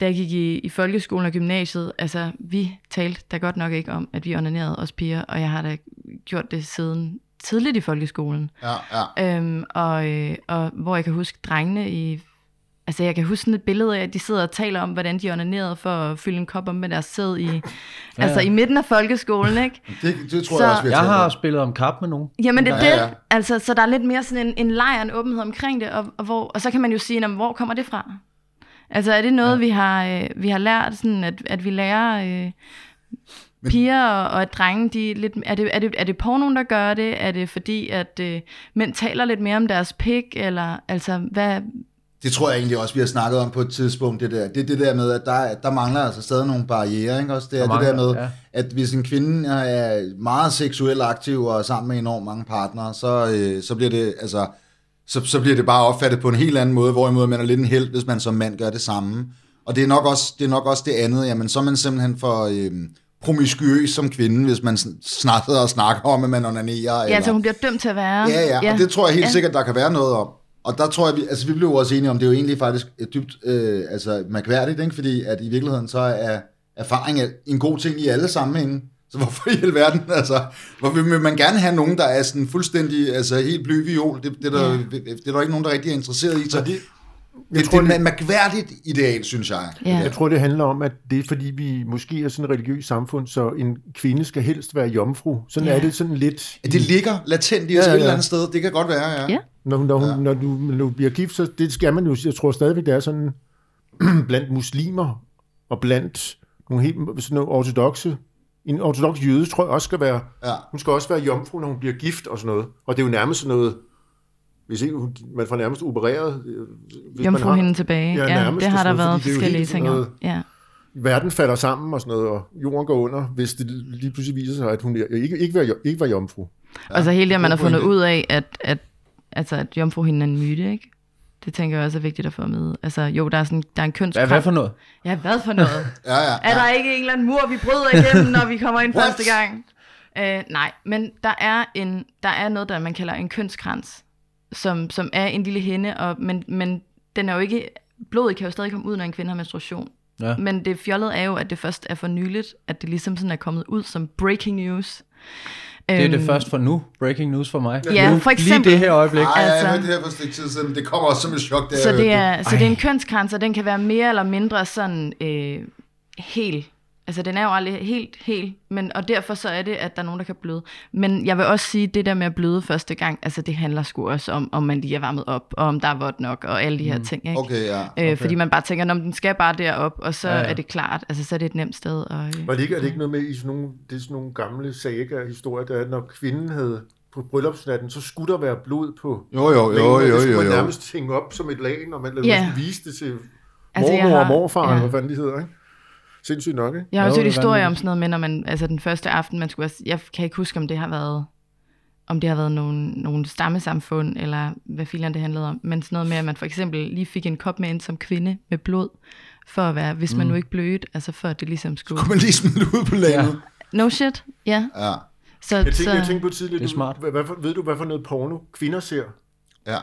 da jeg gik i, i folkeskolen og gymnasiet, altså vi talte da godt nok ikke om, at vi onanerede os piger, og jeg har da gjort det siden tidligt i folkeskolen. Ja, ja. Øhm, og, øh, og hvor jeg kan huske drengene i... Altså jeg kan huske sådan et billede af, at de sidder og taler om, hvordan de onanerede for at fylde en kop om med deres sæd i, ja. altså i midten af folkeskolen, ikke? *laughs* Det, det tror Så- jeg også, vi Jeg talt har om. spillet om kap med nogen. Jamen det er Ja, det. ja. Altså, så der er lidt mere sådan en, en lejr, en åbenhed omkring det, og, og, hvor, og så kan man jo sige, jamen, hvor kommer det fra? Altså er det noget, ja. vi, har, øh, vi har lært, sådan at, at vi lærer øh, piger og, og at drenge, de er lidt, er, det, er, det, er det pornoen, der gør det? Er det fordi, at øh, mænd taler lidt mere om deres pik? Eller altså, hvad... Det tror jeg egentlig også, vi har snakket om på et tidspunkt, det der. Det er det der med, at der, der mangler altså stadig nogle barriere, ikke også? Det er Der det der mangler, med, ja. at hvis en kvinde er meget seksuelt aktiv og er sammen med enormt mange partnere, så, øh, så bliver det, altså, så, så bliver det bare opfattet på en helt anden måde, hvorimod man er lidt en held, hvis man som mand gør det samme. Og det er nok også det, er nok også det andet, jamen så er man simpelthen for øh, promiskuøs som kvinde, hvis man sn- snakker og snakker om, at man onanerer. Ja, altså hun bliver dømt til at være... Ja, ja, ja, og det tror jeg helt ja. sikkert, der kan være noget om. Og der tror jeg, vi, altså vi blev også enige om, det er jo egentlig faktisk et dybt øh, altså, mærkværdigt, ikke? fordi at i virkeligheden så er, erfaring er en god ting i alle sammenhænge. Så hvorfor i alverden, *laughs* altså, hvorfor vil man gerne have nogen, der er sådan fuldstændig, altså helt bly viol? Det, det, er der, Ja. det er der ikke nogen, der rigtig er interesseret i. Så det, det, det, tror, det er mærkværdigt ideal, synes jeg. Ja. jeg tror, det handler om, at det er fordi, vi måske er sådan et religiøst samfund, så en kvinde skal helst være jomfru. Sådan Ja. er det sådan lidt... At det ligger latent i os Ja, ja, ja, et eller ja. andet sted. Det kan godt være, ja. Ja. Når, når, hun, Ja. ja. når, du, når du bliver gift, så det skal man jo, jeg tror stadigvæk, det er sådan *clears throat* blandt muslimer og blandt nogle helt sådan nogle ortodoxe, en ortodox jøde, tror jeg også skal være, ja. hun skal også være jomfru, når hun bliver gift og sådan noget. Og det er jo nærmest sådan noget, hvis ikke hun- man får nærmest opereret. øh, Hvis Jomfru man har, hende tilbage. Ja, Ja, nærmest det har og der noget, været forskellige ting noget- Ja. verden falder sammen og sådan noget, og jorden går under, hvis det lige pludselig viser sig, at hun ikke, ikke, var, ikke var jomfru. Og så hele det, at man har fundet ud af, at, at, altså, at jomfruhinden er en myte, ikke? Det tænker jeg også er vigtigt at få med. Altså, jo, der er, sådan, der er en Hvad, kønskrop. hvad for noget? Ja, hvad for noget? *laughs* Ja, ja, Er der ikke en eller anden mur, vi bryder igennem, når vi kommer ind første gang? Øh, nej, men der er, en, der er noget, der man kalder en kønskrans, som, som er en lille hende, og, men, men den er jo ikke, blodet kan jo stadig komme ud, når en kvinde har menstruation. Ja. Men det fjollede er jo, at det først er for nyligt, at det ligesom sådan er kommet ud som breaking news. Det er det Øhm, først for nu. Breaking news for mig. Ja, nu, for eksempel. Lige det her øjeblik. Jeg Altså- hørte det her for et stykke tid siden. Det kommer også som et chok, det Så jeg det, er, så det er en kønskrans, og den kan være mere eller mindre sådan øh, helt. Altså den er jo aldrig helt, helt, men, og derfor så er det, at der er nogen, der kan bløde. Men jeg vil også sige, det der med at bløde første gang, altså det handler sgu også om, om man lige er varmet op, og om der er vådt nok, og alle de her ting. Ikke? Okay, ja. Øh, fordi man bare tænker, at den skal bare derop, og så Ja, ja, er det klart. Altså så er det et nemt sted. Og, øh, Var det ikke, er det ikke noget med i sådan nogle, det er sådan nogle gamle sager historier, der er, når kvinden havde på bryllupsnatten, så skulle der være blod på Jo, jo, jo, jo, og det jo, skulle man jo. nærmest hænge op som et lag, når man Ja. yeah. vise det til Altså, jeg mormor og har- morfar, ja. ja. hvad fanden de hedder, ikke? Sindssygt nok, ikke? Jeg har det er historier om sådan noget med, når man, altså den første aften, man skulle jeg kan ikke huske, om det har været, om det har været nogle, nogle stammesamfund, eller hvad filen det handlede om, men sådan noget med, at man for eksempel lige fik en kop med ind som kvinde med blod, for at være, hvis man Mm. nu ikke blødte, altså for at det ligesom skulle... Kunne man lige smide det ud på landet? No shit, ja. Ja. Så, Jeg tænkte, så, jeg tænkte på tidligere, Det er du- smart. Hvad, hvad for, ved du, hvad for noget porno kvinder ser? ja.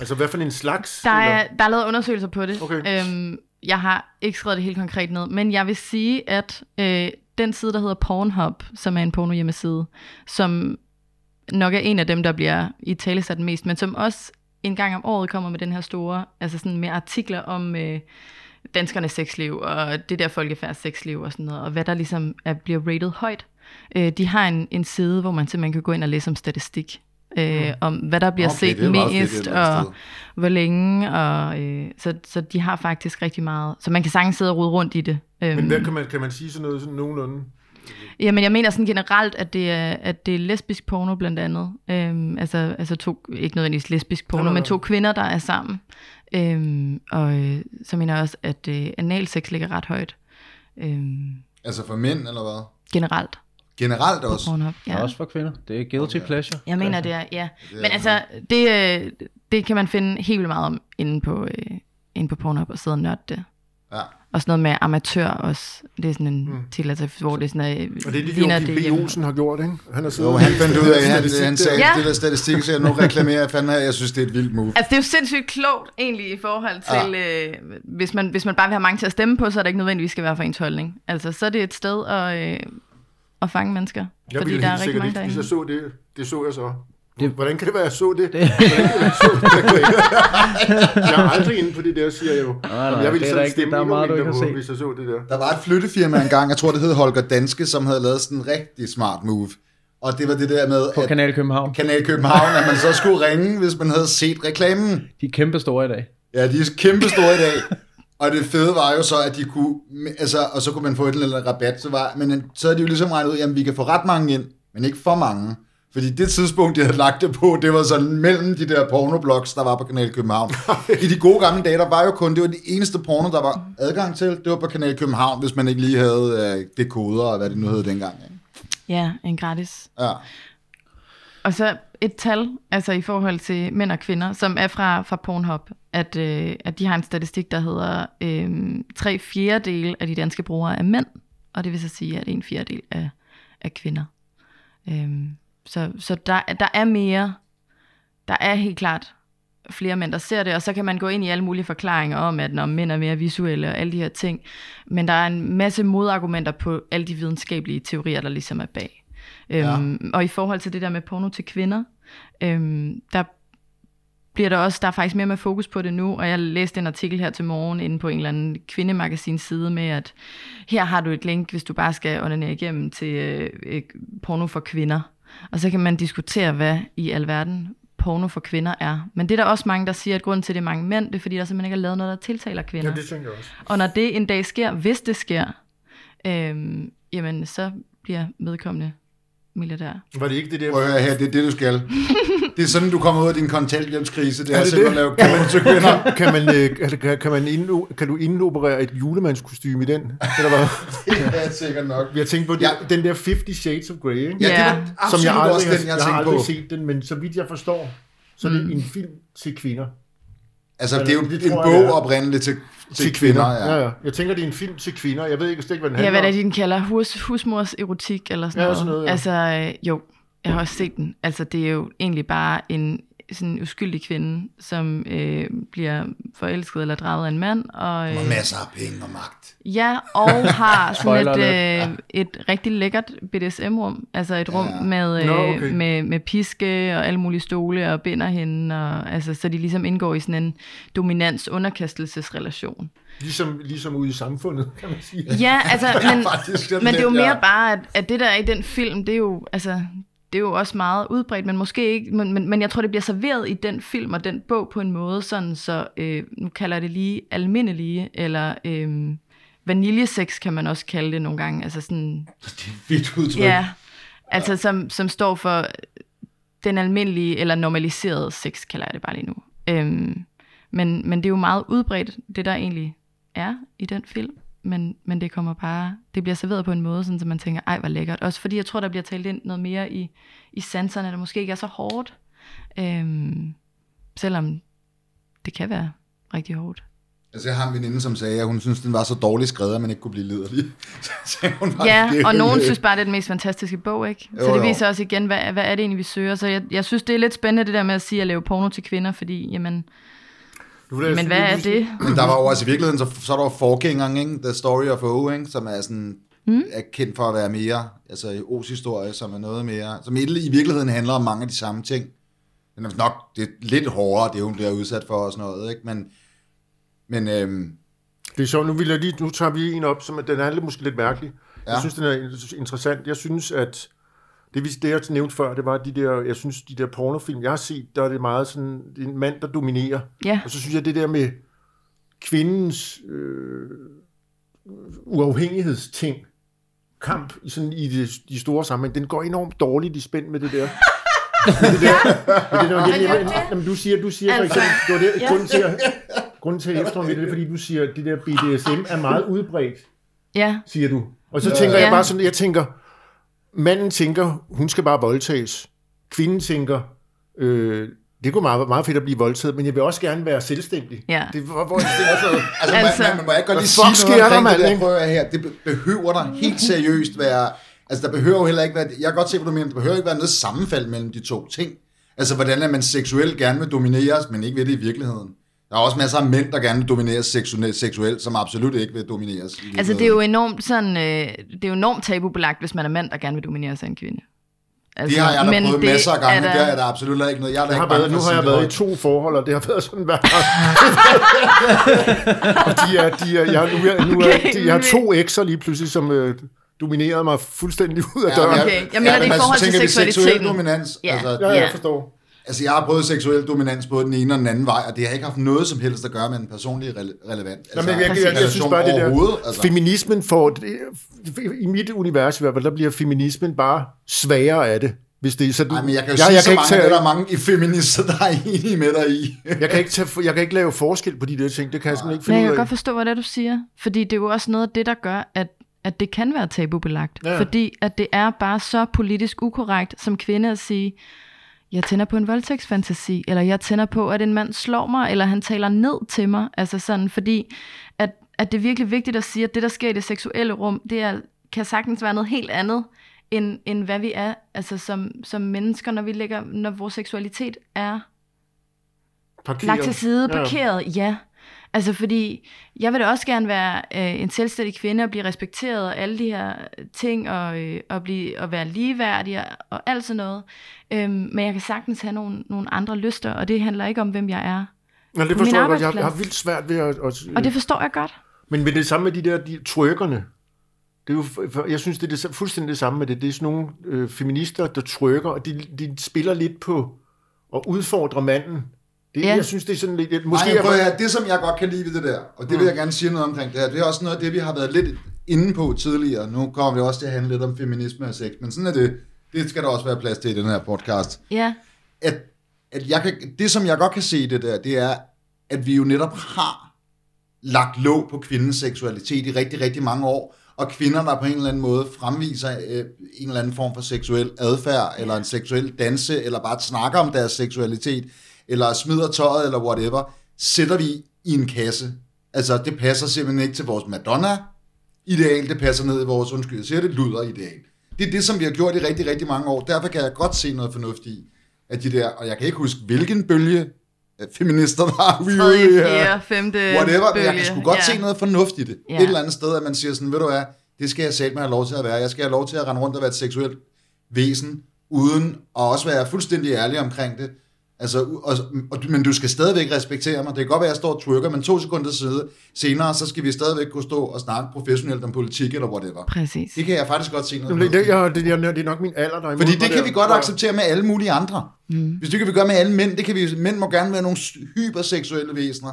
Altså, hvad for en slags? der, er, eller? der er lavet undersøgelser på det. Okay. Øhm, jeg har ikke skrevet det helt konkret ned, men jeg vil sige, at øh, den side, der hedder Pornhub, som er en porno hjemmeside, som nok er en af dem, der bliver i tale sat mest, men som også en gang om året kommer med den her store, altså sådan med artikler om øh, danskernes sexliv, og det der folkefærds sexliv og sådan noget, og hvad der ligesom er, bliver rated højt. Øh, de har en, en side, hvor man simpelthen kan gå ind og læse om statistik, øh, om hvad der bliver Okay, set fedt mest, andet og sted. hvor længe, og øh, så, så de har faktisk rigtig meget, så man kan sagtens sidde og rode rundt i det. Øhm, Men hvad kan man, kan man sige sådan noget sådan nogenlunde? Jamen, jeg mener sådan generelt, at det er, at det er lesbisk porno blandt andet. Øhm, altså, altså to, ikke nødvendigvis lesbisk porno, Nej, nej, men to kvinder, der er sammen. Øhm, og øh, så mener jeg også, at øh, analsex ligger ret højt. Øhm, Altså for mænd, eller hvad? generelt Generelt på også. Pornhub. Ja. Også for kvinder. Det er guilty Okay. pleasure. Jeg mener, det er, ja. Det Men altså, det, øh, det kan man finde helt vildt meget om inde på, øh, inde på Pornhub og sidde og nørde det. Ja. Og sådan noget med amatør også. Det er sådan en Mm. til, altså, hvor det er sådan, øh, Og det er det, ligner B. hjemme- Olsen har gjort, ikke? Han har siddet Jo, han fandt det *laughs* ud af, han, han sagde, Ja. det der statistik, så jeg nu reklamerer jeg fandme, jeg synes, det er et vildt move. Altså, det er jo sindssygt klogt, egentlig, i forhold til, ja. øh, hvis, man, hvis man bare vil have mange til at stemme på, så er det ikke nødvendigvis skal være for ens holdning. Altså, så er det et sted at, øh, at fange mennesker. Jeg fordi ville der er helt rigtig sikkert mange ikke, hvis jeg så det, det så jeg så. Det- Hvordan kan det være, jeg så det? *laughs* Hvordan kan jeg så det? *laughs* Jeg, er aldrig inde på det der, siger jeg jo. nej, jeg ville det sådan der ikke- stemme der er meget, du på, hvis jeg så det der. Der var et flyttefirma engang, jeg tror det hed Holger Danske, som havde lavet sådan en rigtig smart move. Og det var det der med, På at Kanal København. Kanal København, at man så skulle ringe, hvis man havde set reklamen. De er kæmpe store i dag. Ja, de er kæmpe store i dag. *laughs* Og det fede var jo så, at de kunne, altså, og så kunne man få et eller andet rabat, så var, men så havde de jo ligesom regnet ud, jamen vi kan få ret mange ind, men ikke for mange. Fordi det tidspunkt, de havde lagt det på, det var sådan mellem de der pornoblogs, der var på Kanal København. *laughs* I de gode gamle dage, der var jo kun, det var det eneste porno, der var adgang til, det var på Kanal København, hvis man ikke lige havde øh, dekoder, og hvad det nu hed dengang. Ikke? Ja, en gratis. Ja. Og så et tal, altså i forhold til mænd og kvinder, som er fra, fra Pornhub, at, øh, at de har en statistik, der hedder øh, tre fjerdedel af de danske brugere er mænd, og det vil så sige, at en fjerdedel er, er kvinder. Øh, så så der, der er mere, der er helt klart flere mænd, der ser det, og så kan man gå ind i alle mulige forklaringer om, at når mænd er mere visuelle og alle de her ting. Men der er en masse modargumenter på alle de videnskabelige teorier, der ligesom er bag. Ja. Øhm, og i forhold til det der med porno til kvinder, øhm, der bliver der også, der er faktisk mere med fokus på det nu, og jeg læste en artikel her til morgen inde på en eller anden kvindemagasin side med, at her har du et link, hvis du bare skal onanere igennem til øh, øh, porno for kvinder. Og så kan man diskutere, hvad i alverden porno for kvinder er. Men det er der også mange, der siger, at grunden til, at det er mange mænd, det er, fordi der simpelthen ikke er lavet noget, der tiltaler kvinder. Ja, det tænker jeg også. Og når det en dag sker, hvis det sker, øhm, jamen så bliver vedkommende milliardær. Var det ikke det der... Prøv at her, det er det, du skal. *laughs* Det er sådan, du kommer ud af din kontanthjælpskrise. Det er, Er er det simpelthen at det? lave porno til kvinder. Kan man, øh, kan, kan, kan, man inden, kan du indoperere et julemandskostyme i den? Eller hvad? *laughs* Det er sikkert nok. Jeg tænkte på det, Ja. den der 50 Shades of Grey, ikke? Ja, det var som jeg aldrig, også har, den, jeg jeg har aldrig på. set den, men så vidt jeg forstår, så er det en film til kvinder. Altså, det er jo Det en jeg, bog er. oprindeligt til, til kvinder. Ja. ja. ja. Jeg tænker, det er en film til kvinder. Jeg ved ikke ikke, hvad den Ja, handler hvad er om. det, den kalder? Hus, husmors erotik eller sådan Ja, noget. sådan noget, ja. Altså, øh, jo, jeg har også set den. Altså, det er jo egentlig bare en sådan en uskyldig kvinde, som øh, bliver forelsket eller draget af en mand. Og, Og øh, masser af penge og magt. ja, og har *laughs* sådan et, øh, et rigtig lækkert BDSM-rum. Altså et rum Ja. med, øh, Nå, okay. med, med piske og alle mulige stole og binder hende. Og, altså, så de ligesom indgår i sådan en dominans-underkastelsesrelation. Ligesom, ligesom ude i samfundet, kan man sige. Ja, altså, *laughs* men, faktisk sådan men det er jo mere ja. bare, at, at det der er i den film, det er jo, altså, det er jo også meget udbredt, men måske ikke, men, men, men jeg tror, det bliver serveret i den film og den bog på en måde, sådan så, øh, nu kalder jeg det lige almindelige, eller øh, vaniljesex kan man også kalde det nogle gange, altså sådan, Vildt udtryk. ja, altså som, som står for den almindelige eller normaliserede sex, kalder jeg det bare lige nu. Øhm, men, men det er jo meget udbredt, det der egentlig er i den film. Men, men det kommer bare, det bliver serveret på en måde, sådan, så man tænker, ej, hvor lækkert. Også fordi jeg tror, der bliver talt ind noget mere i, i sanserne, der måske ikke er så hårdt. Øhm, selvom det kan være rigtig hårdt. Altså, jeg har en veninde, som sagde, at hun synes, den var så dårligt skrevet, at man ikke kunne blive liderlig. *laughs* Så hun bare, Ja, og nogen synes bare, det er den mest fantastiske bog, ikke? Så Jo, det jo. viser også igen, hvad, hvad er det egentlig, vi søger. Så jeg, jeg synes, det er lidt spændende, det der med at sige, at lave porno til kvinder, fordi, jamen, Du ved, jeg men hvad er det? Men der var jo også i virkeligheden, så, så er der jo forgængeren, ikke? The Story of O, ikke? som er sådan mm. er kendt for at være mere, altså O's historie, som er noget mere, som i i virkeligheden handler om mange af de samme ting. Den er nok det er lidt hårdere, det hun bliver udsat for og sådan noget, ikke? Men, men øhm, Det er sjovt, nu, vil jeg lige, nu tager vi en op, som den er lidt, måske lidt mærkelig. Ja. Jeg synes, den er interessant. Jeg synes, at det, vi- det jeg nævnte før, det var de der, jeg synes, de der pornofilm, jeg har set, der er det meget sådan, det er en mand, der dominerer. Ja, Og så synes jeg, det der med kvindens øh, uafhængighedsting, kamp i, sådan, i de, de store sammenhæng, den går enormt dårligt i spænd med det der. *laughs* med det der, med det der jamen, du siger, du siger for Altså, eksempel, det var det, ja. grunden til, at, grunden til at efterhånden, det er, fordi du siger, at det der BDSM er meget udbredt, ja, siger du. Og så tænker jeg Ja. bare sådan, jeg tænker, manden tænker, hun skal bare voldtages. Kvinden tænker, øh, det kunne meget, meget fedt at blive voldtaget, men jeg vil også gerne være selvstændig. ja. Det, hvor, hvor, det er altså, altså, Altså- man, man, må ikke godt Hvad lige sige sker noget der, omkring det der, her. Det be- behøver der helt seriøst være, altså der behøver jo heller ikke være, jeg kan godt se, hvad du mener, der behøver ikke være noget sammenfald mellem de to ting. Altså, hvordan er man seksuelt gerne vil domineres, men ikke ved det i virkeligheden. Der er også masser af mænd, der gerne vil domineres seksuelt, seksuelt som absolut ikke vil domineres. i Altså, det er jo enormt sådan, øh, det er jo enormt tabubelagt, hvis man er mand, der gerne vil dominere sig af en kvinde. Altså, Det har jeg da men prøvet det masser af gange, er det der- er der absolut ikke noget. Jeg er da jeg har ikke bange været, nu har jeg været i det to forhold, og det har været sådan hver Og *laughs* de er, de er, jeg, nu, er, nu er, Okay, de, jeg har to ekser lige pludselig, som øh, dominerede mig fuldstændig ud af Ja, døren. Okay, jeg mener det i men så forhold til seksualiteten. Seksuel dominans. Ja. Altså, Ja, Ja. jeg forstår. Altså, jeg har prøvet seksuel dominans både den ene og den anden vej, og det har ikke haft noget som helst at gøre med en personlig rele- relevant. Altså, Nå, men jeg, jeg, jeg, jeg synes bare, det der altså. feminismen får, i mit univers i hvert fald, der bliver feminismen bare svagere af det. Hvis det, så du, Nej, men jeg kan jo jeg, sige jeg så kan ikke mange, tage, at der er mange i feminister, der er enige med dig i. jeg, kan ikke tage, jeg kan ikke lave forskel på de der ting. Det kan jeg simpelthen ikke Men jeg finde kan godt forstå, hvad det er, du siger. Fordi det er jo også noget af det, der gør, at, at det kan være tabubelagt. Ja. Fordi at det er bare så politisk ukorrekt som kvinde at sige, jeg tænder på en voldtægtsfantasi, eller jeg tænder på, at en mand slår mig, eller han taler ned til mig. Altså sådan, fordi at, at det er virkelig vigtigt at sige, at det, der sker i det seksuelle rum, det er, kan sagtens være noget helt andet, end, end hvad vi er altså som, som mennesker, når, vi lægger, når vores seksualitet er Parkeret. lagt til side, Ja. parkeret, ja. Altså fordi, jeg vil da også gerne være øh, en selvstændig kvinde og blive respekteret og alle de her ting og, øh, og, blive, og være ligeværdig og, og alt sådan noget. Øhm, men jeg kan sagtens have nogle, nogle andre lyster, og det handler ikke om, hvem jeg er. Nå, det forstår jeg godt. Jeg har, jeg har vildt svært ved at... at Og det forstår jeg godt. Men med det samme med de der de trykkerne, det er jo, jeg synes, det er det, fuldstændig det samme med det. Det er sådan nogle øh, feminister, der trykker, og de, de spiller lidt på at udfordre manden. Det, Ja. Jeg synes, det er sådan lidt... Måske er prøv at høre, det som jeg godt kan lide ved det der, og det vil jeg gerne sige noget omkring det her, det er også noget af det, vi har været lidt inde på tidligere. Nu kommer det også til at handle lidt om feminisme og sex, men sådan er det. Det skal der også være plads til i den her podcast. Ja, At, at jeg kan, det, som jeg godt kan se det der, det er, at vi jo netop har lagt låg på kvindens seksualitet i rigtig, rigtig mange år, og kvinder, der på en eller anden måde fremviser øh, en eller anden form for seksuel adfærd, eller en seksuel danse, eller bare snakker om deres seksualitet, eller smider tøjet, eller whatever, sætter vi i en kasse. Altså, det passer simpelthen ikke til vores Madonna-ideal, det passer ned i vores, undskyld, jeg siger det, luder-ideal. Det er det, som vi har gjort i rigtig, rigtig mange år. Derfor kan jeg godt se noget fornuft i, at de der, og jeg kan ikke huske, hvilken bølge feminister, har vi ude i her. fjerde, femte Whatever, men jeg kan bølge. sgu godt ja. se noget fornuft i det. Ja. Et eller andet sted, at man siger sådan, ved du hvad, det skal jeg mig have lov til at være. Jeg skal have lov til at rende rundt og være et seksuelt væsen, uden at også være fuldstændig ærlig omkring det. Altså, og, og, men du skal stadigvæk respektere mig. Det kan godt være, at jeg står og trykker, men to sekunder side senere, så skal vi stadigvæk kunne stå og snakke professionelt om politik eller whatever. Præcis. Det kan jeg faktisk godt se noget Jamen, det, det, jeg, det, jeg, det er nok min alder, der er Fordi mig det kan vi godt acceptere med alle mulige andre. Mm. Hvis det kan vi gøre med alle mænd, det kan vi, mænd må gerne være nogle hyperseksuelle væsener,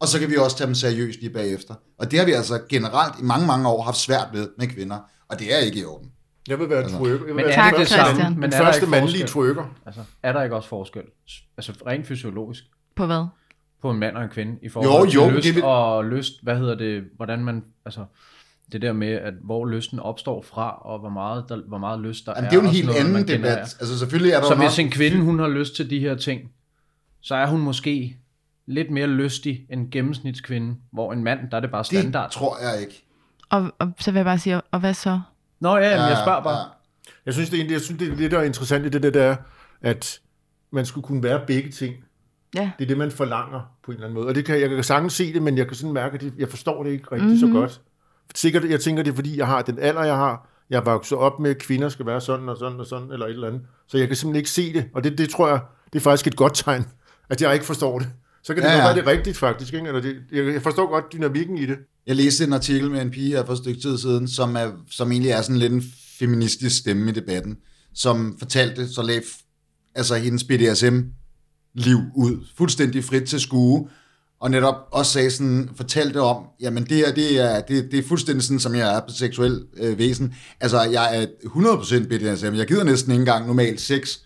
og så kan vi også tage dem seriøst lige bagefter. Og det har vi altså generelt i mange, mange år haft svært med med kvinder, og det er ikke i orden. Jeg vil være trykker. Jeg vil Men være er Tak, det det Christian. samme? Den Men er der første ikke mandlige forskel? trykker. Altså, er der ikke også forskel? Altså rent fysiologisk På hvad? på en mand og en kvinde i forhold Jo, jo, til lyst det vil- og lyst, hvad hedder det, hvordan man, altså det der med, at hvor lysten opstår fra, og hvor meget, der, hvor meget lyst der Jamen, er. det er jo en helt noget, anden debat. Altså selvfølgelig er der Så hvis nok- en kvinde, hun har lyst til de her ting, så er hun måske lidt mere lystig end gennemsnitskvinde, hvor en mand, der er det bare standard. Det tror jeg ikke. Og, og så vil jeg bare sige, og hvad så? Nå ja, men jeg spørger bare. Ja. Jeg synes, det er, jeg synes, det, er det, der er interessant i det, det der, er, at man skulle kunne være begge ting. Ja. Det er det, man forlanger på en eller anden måde. Og det kan, jeg kan sagtens se det, men jeg kan sådan mærke, at det, jeg forstår det ikke rigtig mm-hmm. så godt. Sikkert, jeg tænker, det er, fordi jeg har den alder, jeg har. Jeg er vokset op med, at kvinder skal være sådan og sådan og sådan, eller et eller andet. Så jeg kan simpelthen ikke se det. Og det, det tror jeg, det er faktisk et godt tegn, at jeg ikke forstår det. Så kan det Ja, ja, være, det rigtigt, faktisk. Ikke? Eller det, jeg, forstår godt dynamikken i det. Jeg læste en artikel med en pige her for et stykke tid siden, som, er, som egentlig er sådan lidt en feministisk stemme i debatten, som fortalte, så lagde altså hendes BDSM-liv ud, fuldstændig frit til skue, og netop også sagde sådan, fortalte om, jamen det her, det er, det, det er fuldstændig sådan, som jeg er på seksuel øh, væsen. Altså, jeg er 100% BDSM. Jeg gider næsten ikke engang normalt sex,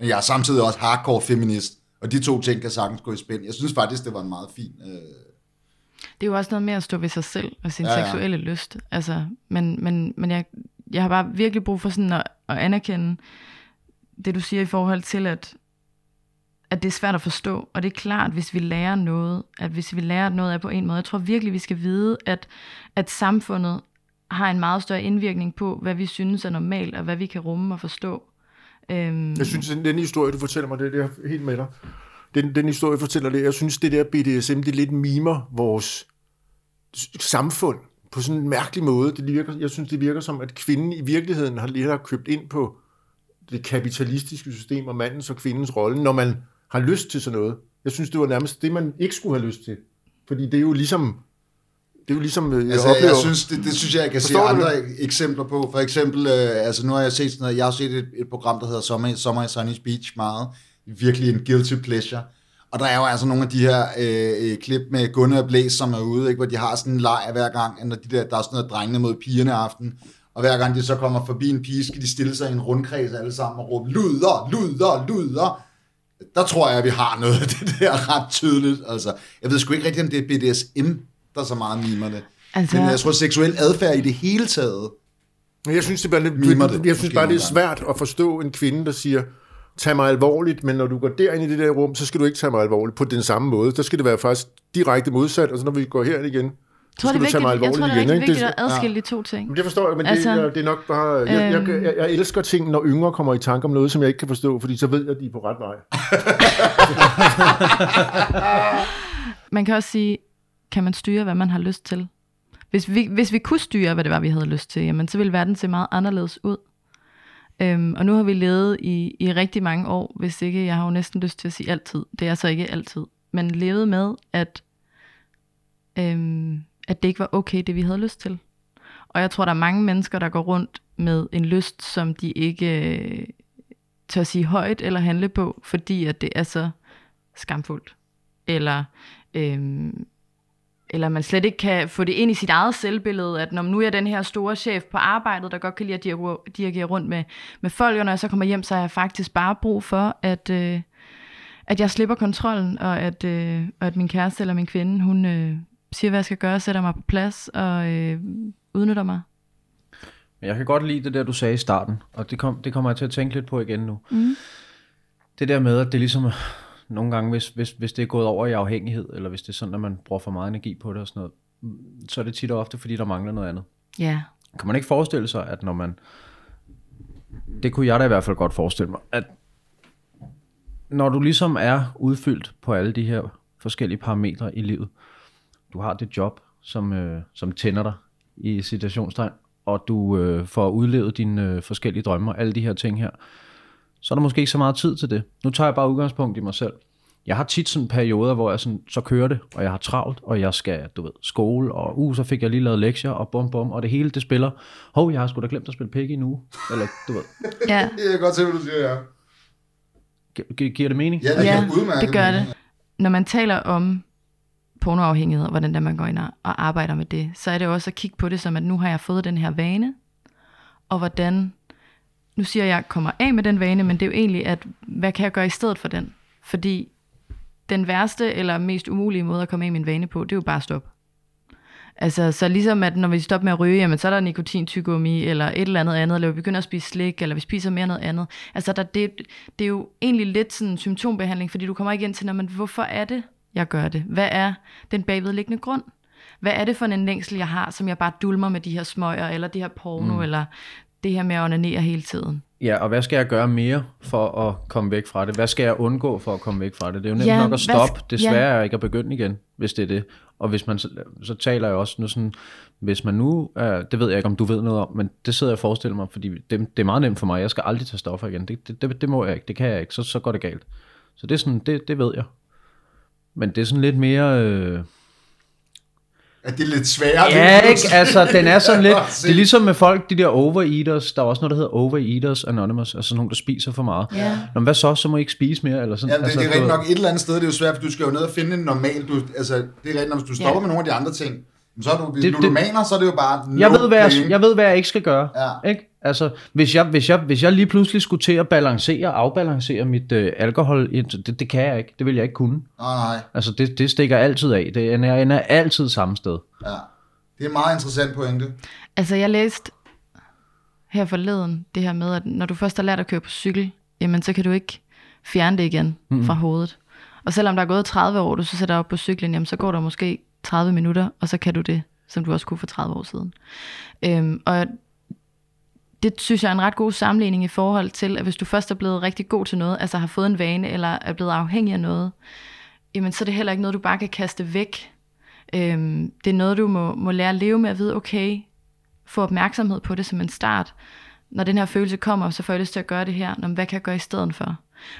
men jeg er samtidig også hardcore feminist. Og de to ting kan sagtens gå i spænd. Jeg synes faktisk, det var en meget fin... Øh, Det er jo også noget med at stå ved sig selv og sin Ja, ja, seksuelle lyst. Altså, men men, men jeg, jeg har bare virkelig brug for sådan at, at anerkende det, du siger i forhold til, at, at det er svært at forstå. Og det er klart, hvis vi lærer noget, at hvis vi lærer noget af på en måde, jeg tror virkelig, vi skal vide, at, at samfundet har en meget større indvirkning på, hvad vi synes er normalt, og hvad vi kan rumme og forstå. Øhm, Jeg synes, den, den historie, du fortæller mig, det, det er helt med dig. Den, den historie fortæller det. Jeg synes, det der BDSM, det lidt mimer vores samfund på sådan en mærkelig måde. Det virker, jeg synes, det virker som, at kvinden i virkeligheden har lidt har købt ind på det kapitalistiske system og mandens og kvindens rolle, når man har lyst til sådan noget. Jeg synes, det var nærmest det, man ikke skulle have lyst til. Fordi det er jo ligesom... Det er jo ligesom, øh, jeg Altså, oplever... jeg synes, det, det synes jeg, jeg kan se Forstår du andre eksempler på. For eksempel, øh, altså nu har jeg set sådan noget, jeg har set et, et program, der hedder Sommer, Sommer i Sunny Beach meget. Virkelig en guilty pleasure. Og der er jo altså nogle af de her øh, øh, klip med Gunnar Blæs, som er ude, ikke, hvor de har sådan en leg hver gang, når de der, der er sådan noget drengene mod pigerne aften. Og hver gang de så kommer forbi en pige, skal de stille sig i en rundkreds alle sammen og råbe, luder, luder, luder. Der tror jeg, at vi har noget af det der ret tydeligt. Altså, jeg ved sgu ikke rigtig, om det er BDSM, der så meget mimer det. Altså- Men jeg tror, seksuel adfærd i det hele taget. Men jeg synes, det er, lidt, Mimer det, jeg synes bare, det er svært at forstå en kvinde, der siger, tag mig alvorligt, men når du går derind i det der rum, så skal du ikke tage mig alvorligt på den samme måde. Der skal det være faktisk direkte modsat, og så når vi går herind igen, tror, det er skal du tage vigtigt, mig jeg tror, det er igen, ikke? vigtigt Det- at adskille de to ting. Men det forstår jeg, men Altså, det, er- det er nok bare... Jeg, jeg, øhm, jeg, jeg elsker ting, når yngre kommer i tanke om noget, som jeg ikke kan forstå, fordi så ved jeg, at de er på ret vej. Man kan også sige, kan man styre, hvad man har lyst til? Hvis vi, hvis vi kunne styre, hvad det var, vi havde lyst til, jamen, så ville verden se meget anderledes ud. Øhm, og nu har vi levet i, i rigtig mange år, hvis ikke, jeg har jo næsten lyst til at sige altid. Det er så ikke altid. Men levet med, at, øhm, at det ikke var okay, det vi havde lyst til. Og jeg tror, der er mange mennesker, der går rundt med en lyst, som de ikke øh, tør sige højt eller handle på, fordi at det er så skamfuldt. Eller, øhm, eller man slet ikke kan få det ind i sit eget selvbillede, at når nu er jeg den her store chef på arbejdet, der godt kan lide at dirigere- rundt med, med folk, og når jeg så kommer hjem, så har jeg faktisk bare brug for, at, øh, at jeg slipper kontrollen, og at, øh, og at min kæreste eller min kvinde, hun øh, siger, hvad jeg skal gøre, sætter mig på plads og øh, udnytter mig. Men Jeg kan godt lide det der, du sagde i starten, og det, kom, det kommer jeg til at tænke lidt på igen nu. Mm. Det der med, at det ligesom nogle gange, hvis, hvis, hvis det er gået over i afhængighed, eller hvis det er sådan, at man bruger for meget energi på det og sådan noget, mm, så er det tit og ofte, fordi der mangler noget andet. Ja, Kan man ikke forestille sig, at når man... Det kunne jeg da i hvert fald godt forestille mig, at når du ligesom er udfyldt på alle de her forskellige parametre i livet, du har det job, som, øh, som tænder dig i situationstegn, og du øh, får udlevet dine øh, forskellige drømme og alle de her ting her, så er der måske ikke så meget tid til det. Nu tager jeg bare udgangspunkt i mig selv. Jeg har tit sådan perioder, hvor jeg sådan, så kører det, og jeg har travlt, og jeg skal, du ved, skole, og uh, så fik jeg lige lavet lektier, og bum bum, og det hele det spiller. Hov, jeg har sgu da glemt at spille pæk i nu. Eller, du ved, ja, *laughs* Jeg kan godt se, hvad du siger, ja. gi- gi- giver det mening? Ja, det ja det gør det. Når man taler om pornoafhængighed, og hvordan der man går ind og, og arbejder med det, så er det også at kigge på det som, at nu har jeg fået den her vane, og hvordan, nu siger jeg, at jeg kommer af med den vane, men det er jo egentlig, at hvad kan jeg gøre i stedet for den? Fordi den værste eller mest umulige måde at komme af min vane på, det er jo bare at stoppe. Altså, så ligesom at når vi stopper med at ryge, jamen, så er der nikotin eller et eller andet andet, eller vi begynder at spise slik, eller vi spiser mere noget andet. Altså, der, det, det er jo egentlig lidt sådan en symptombehandling, fordi du kommer ikke ind til, når man, hvorfor er det, jeg gør det? Hvad er den bagvedliggende grund? Hvad er det for en længsel, jeg har, som jeg bare dulmer med de her smøger, eller det her porno, mm. eller det her med at onanere hele tiden? Ja, og hvad skal jeg gøre mere for at komme væk fra det? Hvad skal jeg undgå for at komme væk fra det? Det er jo nemt Ja, nok at hvad stoppe. sk- Det ja. er ikke at begynde igen, hvis det er det. Og hvis man så, så taler jeg også nu sådan, hvis man nu, er, det ved jeg ikke, om du ved noget om, men det sidder jeg og forestiller mig, fordi det, det er meget nemt for mig. Jeg skal aldrig tage stoffer igen. Det, det, det, det må jeg ikke. Det kan jeg ikke. Så, så går det galt. Så det er sådan, det, det ved jeg. Men det er sådan lidt mere... Øh, At det er lidt sværere. Ja, det er ikke? Altså, den er sådan *laughs* lidt... Det er ligesom med folk, de der overeaters. Der er også noget, der hedder Overeaters Anonymous. Altså nogle, der spiser for meget. Ja. Nå, men hvad så? Så må I ikke spise mere? Eller sådan. Jamen, det, altså, det er rigtigt nok et eller andet sted, det er jo svært, for du skal jo ned og finde en normal, du, altså, det er rigtigt, når hvis du stopper Ja. med nogle af de andre ting, så er du, Det- det, det- ludomaner, så er det jo bare no Jeg ved, hvad jeg, jeg ved, hvad jeg ikke skal gøre. Ja. Ikke? Altså, hvis jeg, hvis, jeg, hvis jeg lige pludselig skulle til at balancere og afbalancere mit øh, alkohol, det, det kan jeg ikke. Det vil jeg ikke kunne. Nej, nej, Altså, det, det stikker altid af. Det ender, ender altid samme sted. ja. Det er en meget interessant pointe. Altså, jeg læste her forleden det her med, at når du først har lært at køre på cykel, jamen så kan du ikke fjerne det igen mm. fra hovedet. Og selvom der er gået 30 år, du så sætter op på cyklen, jamen så går der måske 30 minutter, og så kan du det, som du også kunne for 30 år siden. Øhm, og det synes jeg er en ret god sammenligning i forhold til, at hvis du først er blevet rigtig god til noget, altså har fået en vane, eller er blevet afhængig af noget, jamen så er det heller ikke noget, du bare kan kaste væk. Øhm, det er noget, du må, må lære at leve med at vide, okay, få opmærksomhed på det som en start. Når den her følelse kommer, så får jeg lyst til at gøre det her. Nå, hvad kan jeg gøre i stedet for?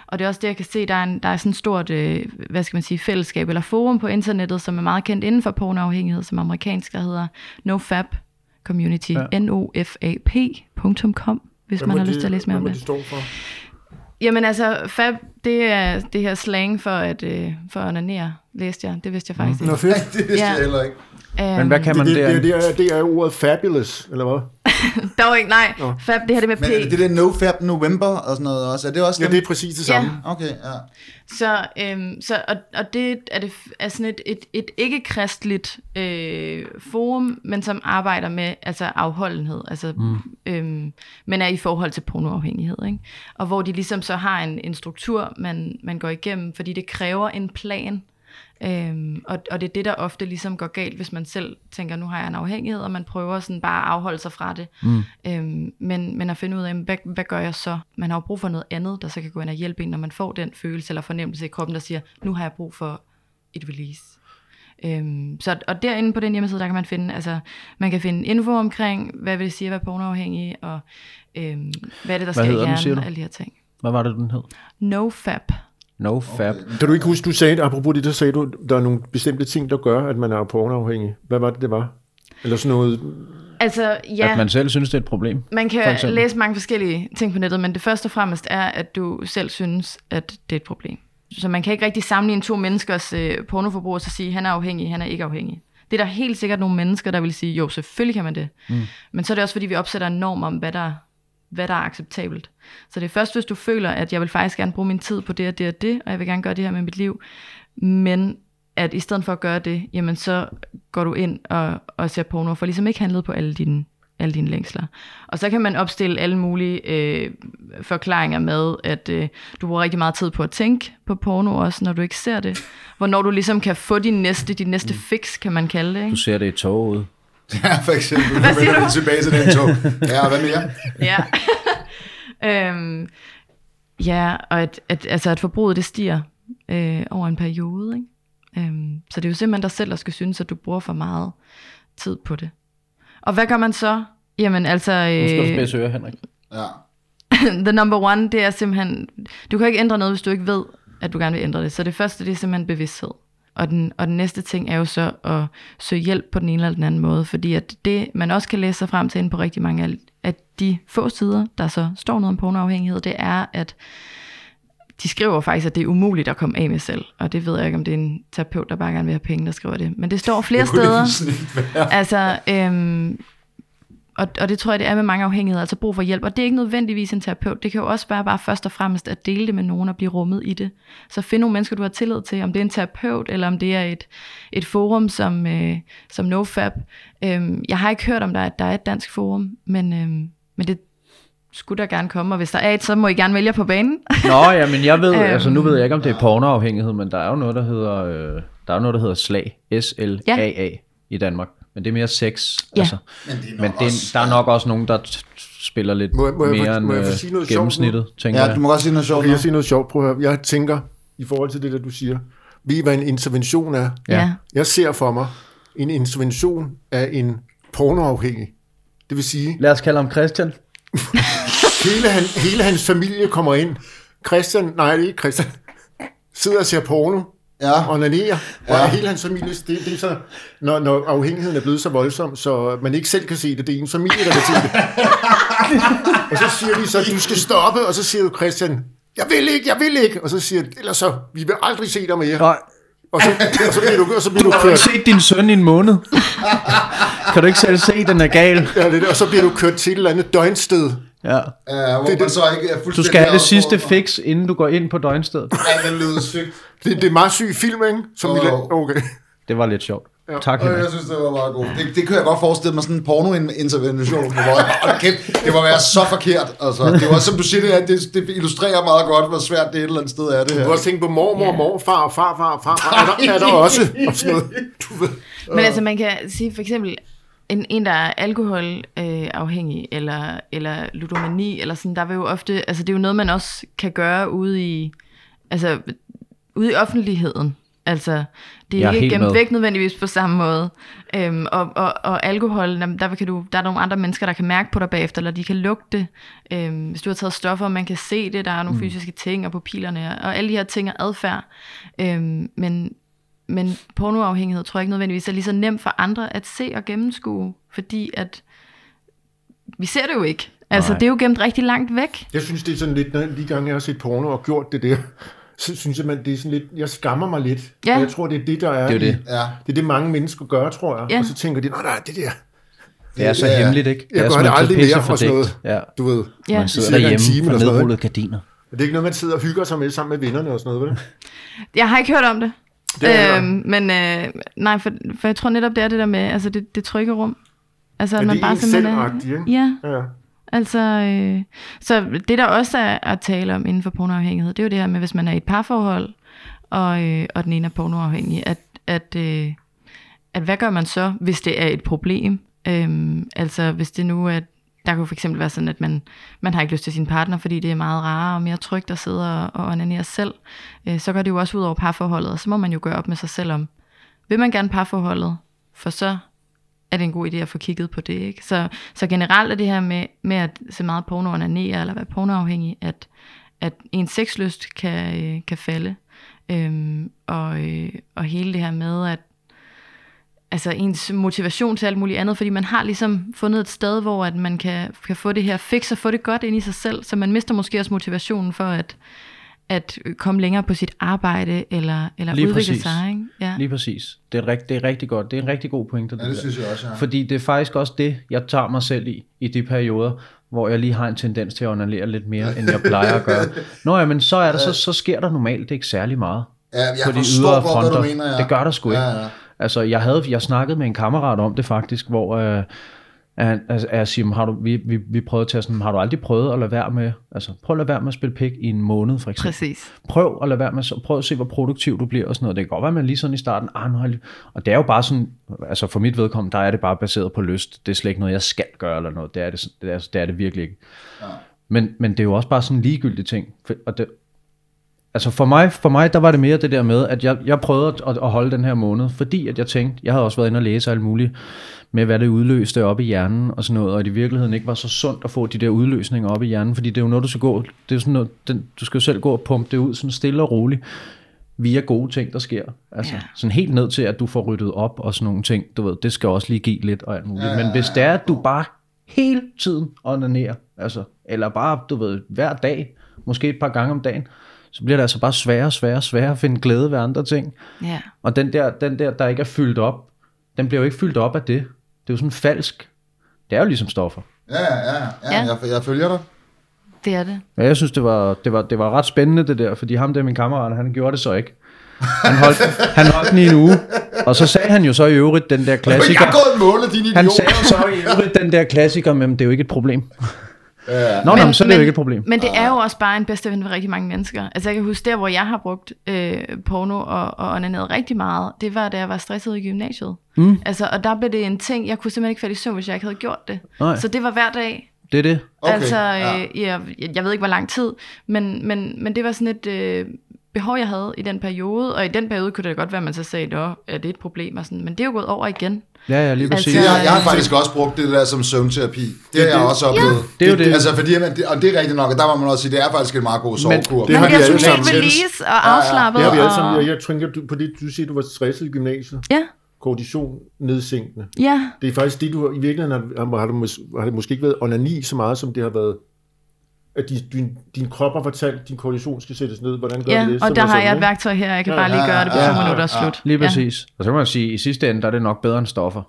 Og det er også det, jeg kan se, der er, en, der er sådan et stort, øh, hvad skal man sige, fællesskab eller forum på internettet, som er meget kendt inden for pornoafhængighed, som er amerikansk, der hedder NoFap Community, Ja. nofap.com, hvis man har lyst til at læse mere om hvad må det. det står for? Jamen altså, fab, det er det her slang for at, øh, for at onanere, læste jeg. Det vidste jeg faktisk Nå, ikke. fedt. det vidste Ja. jeg heller ikke. Men hvad kan man Det, det, der? det, det, er, det er ordet fabulous, eller hvad? *laughs* Der var ikke, nej, Nå. fab, det her det med P. Men er det det der NoFap November og sådan noget også? Er det også Ja, dem? det er præcis det samme. Okay, ja. Så, øhm, så og, og det er, det er sådan et, et, et ikke-kristligt øh, forum, men som arbejder med altså afholdenhed, altså, mm. øhm, men er i forhold til pornoafhængighed. Ikke? Og hvor de ligesom så har en, en struktur, man, man går igennem, fordi det kræver en plan Øhm, og, og det er det, der ofte ligesom går galt, hvis man selv tænker, nu har jeg en afhængighed, og man prøver sådan bare at afholde sig fra det. Mm. Øhm, men, men at finde ud af, hvad, hvad gør jeg så? Man har jo brug for noget andet, der så kan gå ind og hjælpe en, når man får den følelse eller fornemmelse i kroppen, der siger, nu har jeg brug for et release. Øhm, så, og derinde på den hjemmeside, der kan man finde, altså, man kan finde info omkring, hvad vil det sige at være pornoafhængig, og øhm, hvad er det, der Hvad skal i hjernen, alle de her ting. Hvad var det, den hed? NoFap. No Fab. Kan du ikke huske, du sagde, apropos det, der sagde du, der er nogle bestemte ting, der gør, at man er pornoafhængig. Hvad var det, det var? Eller sådan noget... Altså, ja. At man selv synes, det er et problem. Man kan læse mange forskellige ting på nettet, men det første og fremmest er, at du selv synes, at det er et problem. Så man kan ikke rigtig sammenligne to menneskers øh, pornoforbrug og så sige, han er afhængig, han er ikke afhængig. Det er der helt sikkert nogle mennesker, der vil sige, jo, selvfølgelig kan man det. Mm. Men så er det også, fordi vi opsætter en norm om, hvad der, hvad der er acceptabelt. Så det er først, hvis du føler, at jeg vil faktisk gerne bruge min tid på det og det og det, og jeg vil gerne gøre det her med mit liv, men at i stedet for at gøre det, jamen så går du ind og, og ser porno, for ligesom ikke handlet på alle dine, alle dine længsler. Og så kan man opstille alle mulige øh, forklaringer med, at øh, du bruger rigtig meget tid på at tænke på porno også, når du ikke ser det. Hvornår du ligesom kan få din næste, din næste fix, kan man kalde det. Du Ikke? ser det i toget. *laughs* Ja, for eksempel. Hvad siger du? vi tilbage til den tog. Ja, hvad mere? *laughs* Ja. *laughs* øhm, ja, og at, at, altså at forbruget det stiger øh, over en periode. Ikke? Øhm, så det er jo simpelthen dig selv, der skal synes, at du bruger for meget tid på det. Og hvad gør man så? Jamen altså... Nu skal du Øh, spidse øre, Henrik. Ja. the number one, det er simpelthen... Du kan ikke ændre noget, hvis du ikke ved, at du gerne vil ændre det. Så det første, det er simpelthen bevidsthed. Og den, og den næste ting er jo så at søge hjælp på den ene eller den anden måde, fordi at det, man også kan læse sig frem til inde på rigtig mange af af de få sider, der så står noget om pornoafhængighed, det er, at de skriver faktisk, at det er umuligt at komme af med selv. Og det ved jeg ikke, om det er en terapeut, der bare gerne vil have penge, der skriver det. Men det står flere Det steder. Altså, øhm, og, og det tror jeg, det er med mange afhængigheder, altså brug for hjælp. Og det er ikke nødvendigvis en terapeut. Det kan jo også være bare først og fremmest at dele det med nogen og blive rummet i det. Så find nogle mennesker, du har tillid til, om det er en terapeut, eller om det er et, et forum som, øh, som NoFap. Øhm, jeg har ikke hørt om, der er, der er et dansk forum, men, øhm, men det skulle der gerne komme. Og hvis der er et, så må I gerne vælge på banen. Nå, ja, men jeg ved, *laughs* Øhm. altså nu ved jeg ikke, om det er pornoafhængighed, men der er jo noget, der hedder, øh, der er noget, der hedder slag. S-L-A-A i Danmark. Men det er mere sex. Ja. Altså. Men det er Men det, også- der er nok også nogen, der spiller lidt Må jeg- må jeg mere end må jeg øh, sige noget sjovt gennemsnittet, tænker Ja, jeg. du må godt sige noget sjovt jeg sige noget sjovt? Prøv at høre. Jeg tænker, i forhold til det, der du siger, ved I, hvad en intervention er? Ja. Jeg ser for mig, en intervention af en pornoafhængig. Det vil sige, Lad os kalde ham Christian. *laughs* hele, han, hele hans familie kommer ind. Christian, nej, det er ikke Christian, sidder og ser porno Ja. og onanerer. Og Ja. hele hans familie, det, det er så, når, når afhængigheden er blevet så voldsom, så man ikke selv kan se det, det er en familie, der kan se det. *laughs* og så siger de så, du skal stoppe, og så siger du, Christian, jeg vil ikke, jeg vil ikke. Og så siger de, ellers så, vi vil aldrig se dig mere. Nej, Og så, og så bliver du, og så bliver du *laughs* du har ikke kørt, set din søn i en måned. *laughs* kan du ikke selv se, den er gal? ja, det, og så bliver du kørt til et eller andet døgnsted. Ja. Uh, hvor man så ikke er Du skal have det sidste fix, inden du går ind på døgnstedet. Ja, det lyder sygt. Det, det er meget syg film, ikke? Som la- okay. Det var lidt sjovt. Tak, Og Henrik. jeg synes, det var meget godt. Det, det kan jeg godt forestille mig, sådan en porno-intervention. Hvor jeg, hold kæft, det må være så forkert. Altså, det er også, som du siger, det, er, det, det illustrerer meget godt, hvor svært det et eller andet sted er, det Du her. kan også tænke på mormor, morfar, og farfar, farfar. Er der, er der også og sådan noget. Du ved. Men altså, man kan sige for eksempel, en, en der er alkoholafhængig, øh, afhængig, eller, eller ludomani, eller sådan, der vil jo ofte, altså det er jo noget, man også kan gøre ude i, altså ude i offentligheden. Altså, det er er ikke gemt væk nødvendigvis på samme måde. Øhm, og, og, og alkohol, der, kan du, der er nogle andre mennesker, der kan mærke på dig bagefter, eller de kan lugte. Øhm, hvis du har taget stoffer, man kan se det, der er nogle mm. fysiske ting, og pupillerne, og alle de her ting er adfærd. Øhm, men, men pornoafhængighed tror jeg ikke nødvendigvis er lige så nemt for andre at se og gennemskue, fordi at vi ser det jo ikke. Altså, Nej. det er jo gemt rigtig langt væk. Jeg synes, det er sådan lidt, når de gange jeg har set porno og gjort det der, så synes jeg, man, det er sådan lidt, jeg skammer mig lidt. Ja. Og jeg tror, det er det, der er. Det er i- det. Ja. Det er det, mange mennesker gør, tror jeg. Ja. Og så tænker de, nej, nej, det der, Det er så Ja, hemmeligt, ikke? Jeg er gør det aldrig mere og sådan fordækt. Ja. du ved. Ja. Man sidder derhjemme time for noget, nedrullede gardiner. Det er ikke noget, man sidder og hygger sig med sammen med vennerne og sådan noget, vel? Jeg har ikke hørt om det. Det øhm, men øh, nej, for, for jeg tror netop, det er det der med, altså det, det trygge rum. Altså, at Men man det bare en simpelthen ikke? Ja, Ja. Altså, øh, så det der også er at tale om inden for pornoafhængighed, det er jo det her med, hvis man er i et parforhold, og, øh, og den ene er pornoafhængig, at, at, øh, at hvad gør man så, hvis det er et problem? Øhm, altså hvis det nu er, der kunne for eksempel være sådan, at man, man har ikke lyst til sin partner, fordi det er meget rarere og mere trygt at sidde og, og onanere selv, øh, så går det jo også ud over parforholdet, og så må man jo gøre op med sig selv om, vil man gerne parforholdet, for så er det en god idé at få kigget på det. Ikke? Så, så generelt er det her med, med at se meget porno onanere, eller være pornoafhængig, at, at en sexlyst kan, øh, kan falde. Øhm, og, øh, og hele det her med, at altså ens motivation til alt muligt andet, fordi man har ligesom fundet et sted, hvor at man kan, kan få det her fix og få det godt ind i sig selv, så man mister måske også motivationen for at, at komme længere på sit arbejde, eller, eller Lige udvikle præcis. sig. Ikke? Ja. Lige præcis. Det er, rigt, det er rigtig godt. Det er en rigtig god pointe. Ja, det synes jeg også, ja. Fordi det er faktisk også det, jeg tager mig selv i, i de perioder, hvor jeg lige har en tendens til at onanere lidt mere, end jeg plejer at gøre. *laughs* Nå ja, men så, er der, så, så sker der normalt ikke særlig meget. Ja, jeg på de forstår ydre godt, hvad du fronter. mener, ja. Det gør der sgu ikke. Ja, ja. Altså, jeg havde, jeg snakkede med en kammerat om det faktisk, hvor øh, at, at, at jeg siger, har du, vi, vi, vi prøvede at tage sådan, har du aldrig prøvet at lade være med, altså prøv at lade være med at spille pik i en måned for eksempel. Præcis. Prøv at lade være med, så- prøv at se, hvor produktiv du bliver og sådan noget. Det kan godt være, at man lige sådan i starten, ah, nu har jeg og det er jo bare sådan, altså for mit vedkommende, der er det bare baseret på lyst. Det er slet ikke noget, jeg skal gøre eller noget. Det er det, det er, det, er det virkelig ikke. Ja. Men, men det er jo også bare sådan en ligegyldig ting. For- Og det, altså for mig, for mig, der var det mere det der med, at jeg, jeg prøvede at, at holde den her måned, fordi at jeg tænkte, jeg havde også været inde og læse alt muligt, med hvad det udløste op i hjernen og sådan noget, og det i virkeligheden ikke var så sundt at få de der udløsninger op i hjernen, fordi det er jo noget, du skal gå, det er jo sådan noget, den, du skal jo selv gå og pumpe det ud sådan stille og roligt, via gode ting, der sker. Altså Ja. ja. sådan helt ned til, at du får ryddet op og sådan nogle ting, du ved, det skal også lige give lidt og alt muligt. Ja, Men hvis det er, at du bare hele tiden onanerer, altså, eller bare, du ved, hver dag, måske et par gange om dagen, så bliver det altså bare sværere og sværere og sværere at finde glæde ved andre ting. Ja. Og den der, den der, der ikke er fyldt op, den bliver jo ikke fyldt op af det. Det er jo sådan falsk. Det er jo ligesom stoffer. Ja, ja, ja, ja. Jeg, jeg følger dig. Det er det. Ja, jeg synes, det var, det, var, det var ret spændende det der, fordi ham der, min kammerat, han gjorde det så ikke. Han holdt, han holdt den i en uge, og så sagde han jo så i øvrigt den der klassiker. *laughs* Jeg har gået målet, din idiot. Han sagde jo så i øvrigt den der klassiker, men det er jo ikke et problem. Ja. Nå, men, nå, men så er det jo ikke et problem. Men det er jo også bare en bedste ven for rigtig mange mennesker. Altså jeg kan huske der, hvor jeg har brugt øh, porno og, og onaneret rigtig meget, det var da jeg var stresset i gymnasiet. Mm. Altså, og der blev det en ting, jeg kunne simpelthen ikke falde i søvn, hvis jeg ikke havde gjort det. Nej. Så det var hver dag. Det er det. Okay, altså, ja. øh, jeg, jeg ved ikke, hvor lang tid, men, men, men det var sådan et øh, behov, jeg havde i den periode, og i den periode kunne det da godt være, at man så sagde, at er det et problem, og sådan, men det er jo gået over igen. Ja, ja, lige præcis. Altså- Det, jeg, jeg har faktisk også brugt det der som søvnterapi. Det, har jeg også oplevet. Det er jo det. Altså, fordi, man, det, og det er rigtigt nok, og der må man også sige, det er faktisk en meget god sovekur. det har man vi bliver alle sammen. release og afslappet. Det har vi alle sammen. og, Jeg, jeg tænker du, på det, du siger, du var stresset i gymnasiet. ja, Kortison nedsænkende. ja, Det er faktisk det, du i virkeligheden har, har, det mås- har det måske ikke været onani så meget, som det har været, at din, din, din krop har fortalt, at din kortison skal sættes ned. Hvordan gør ja, vi det? og der er har jeg et værktøj her, jeg kan Ja, bare lige ja, gøre det på ja, to ja, minutter og ja. slut. Lige Ja. præcis. Og så kan man sige, at i sidste ende, der er det nok bedre end stoffer.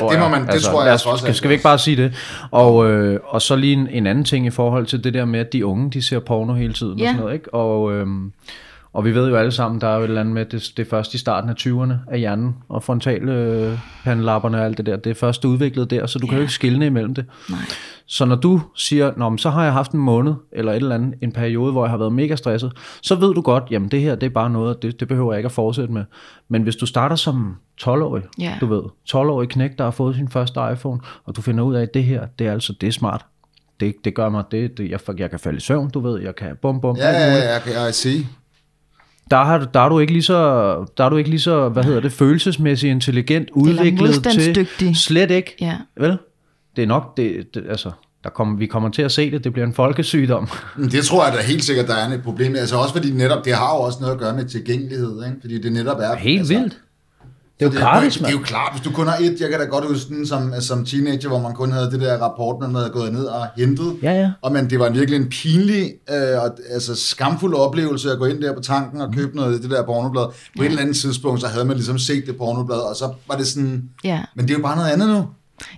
Ja, det, må man, det Altså, tror jeg os- også. Skal, skal vi ikke bare sige det? Og, øh, og så lige en, en anden ting i forhold til det der med, at de unge, de ser porno hele tiden og Ja. sådan noget, ikke? Og, øhm, og vi ved jo alle sammen, der er jo et eller andet med, det, det er først i starten af 20'erne af hjernen, og frontale øh, og alt det der, det er først udviklet der, så du kan jo ikke skille imellem det. Nej. Så når du siger, Nå, men så har jeg haft en måned, eller et eller andet, en periode, hvor jeg har været mega stresset, så ved du godt, jamen det her, det er bare noget, det, det behøver jeg ikke at fortsætte med. Men hvis du starter som 12-årig, Ja. du ved, 12-årig knæk, der har fået sin første iPhone, og du finder ud af, at det her, det er altså, det er smart. Det, det gør mig, det, det jeg, jeg kan falde i søvn, du ved, jeg kan bum bum, Ja, ja, ja, jeg kan jeg sige. Der, har, du- der er du ikke lige så, der er du ikke lige så, hvad hedder det, følelsesmæssigt intelligent, udviklet til, slet ikke, Ja. vel? Det er nok, det, det altså, der kommer, vi kommer til at se det, det bliver en folkesygdom. Det tror jeg da helt sikkert, der er et problem. Altså også fordi netop, det har jo også noget at gøre med tilgængelighed, ikke? Fordi det netop er... Helt altså, vildt. Det er jo gratis, det er jo mand. klart, hvis du kun har et, jeg kan da godt huske den som, som teenager, hvor man kun havde det der rapport, man havde gået ned og hentet. Ja, ja. Og men det var virkelig en pinlig, øh, og, altså skamfuld oplevelse at gå ind der på tanken og købe noget af det der pornoblad. På et eller andet tidspunkt, så havde man ligesom set det pornoblad, og så var det sådan, Ja. men det er jo bare noget andet nu.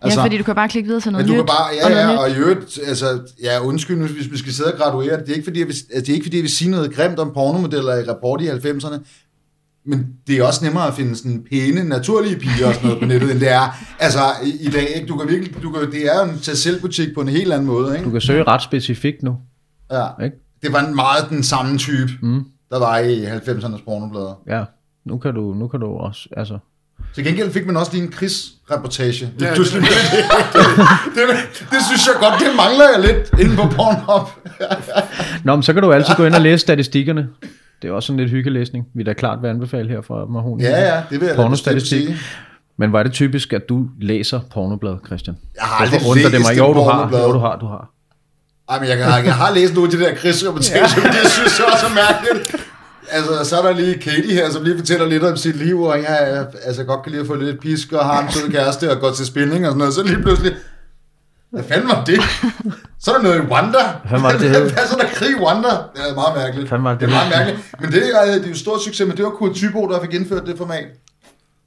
ja, fordi du kan bare klikke videre til noget Men du nyt. kan bare, og ja, ja, nyt. og i øvrigt, altså, ja, undskyld nu, hvis vi skal sidde og graduere det, det er ikke fordi, jeg vil, altså, det er ikke fordi, jeg vil sige noget grimt om pornomodeller i rapport i 90'erne, men det er også nemmere at finde sådan pæne, naturlige piger og sådan noget på nettet, end det er altså i, i dag. Ikke? Du kan virkelig, du kan, det er jo en tag selv butik på en helt anden måde. Ikke? Du kan søge ret specifikt nu. Ja. Ikke? Det var en meget den samme type, mm. der var i 90'ernes pornoblader. Ja, nu kan du, nu kan du også, altså... Til gengæld fik man også lige en krigsreportage. Det, Ja, ja, det- det, det, det, det, det, synes jeg godt, det mangler jeg lidt inde på Pornhub. Nå, men så kan du altid gå ind og læse statistikkerne. Det er også sådan lidt hyggelæsning. Vi da klart vil anbefale her fra Mahoni. Ja, ja, det vil jeg da sige. Men var det typisk, at du læser pornoblad, Christian? Jeg har aldrig Hvorfor undrer det læst mig? Jo, du har. Jo, du har, du har. Ej, men jeg, har, jeg har læst nogle af de der krigsreportager, men det synes jeg også er mærkeligt. Altså, så er der lige Katie her, som lige fortæller lidt om sit liv, og jeg, altså, godt kan lide at få lidt pisk, og har en sød kæreste, og går til spinning og sådan noget. Så lige pludselig, hvad fanden var det? Så er der noget i Wanda. Hvad var det, det? *laughs* Hvad så er der krig i Wanda? Det er meget mærkeligt. Hvad var det, det er meget mærkeligt. Men det er, det er jo en stor succes, men det var Kurt Thybo, der fik indført det format.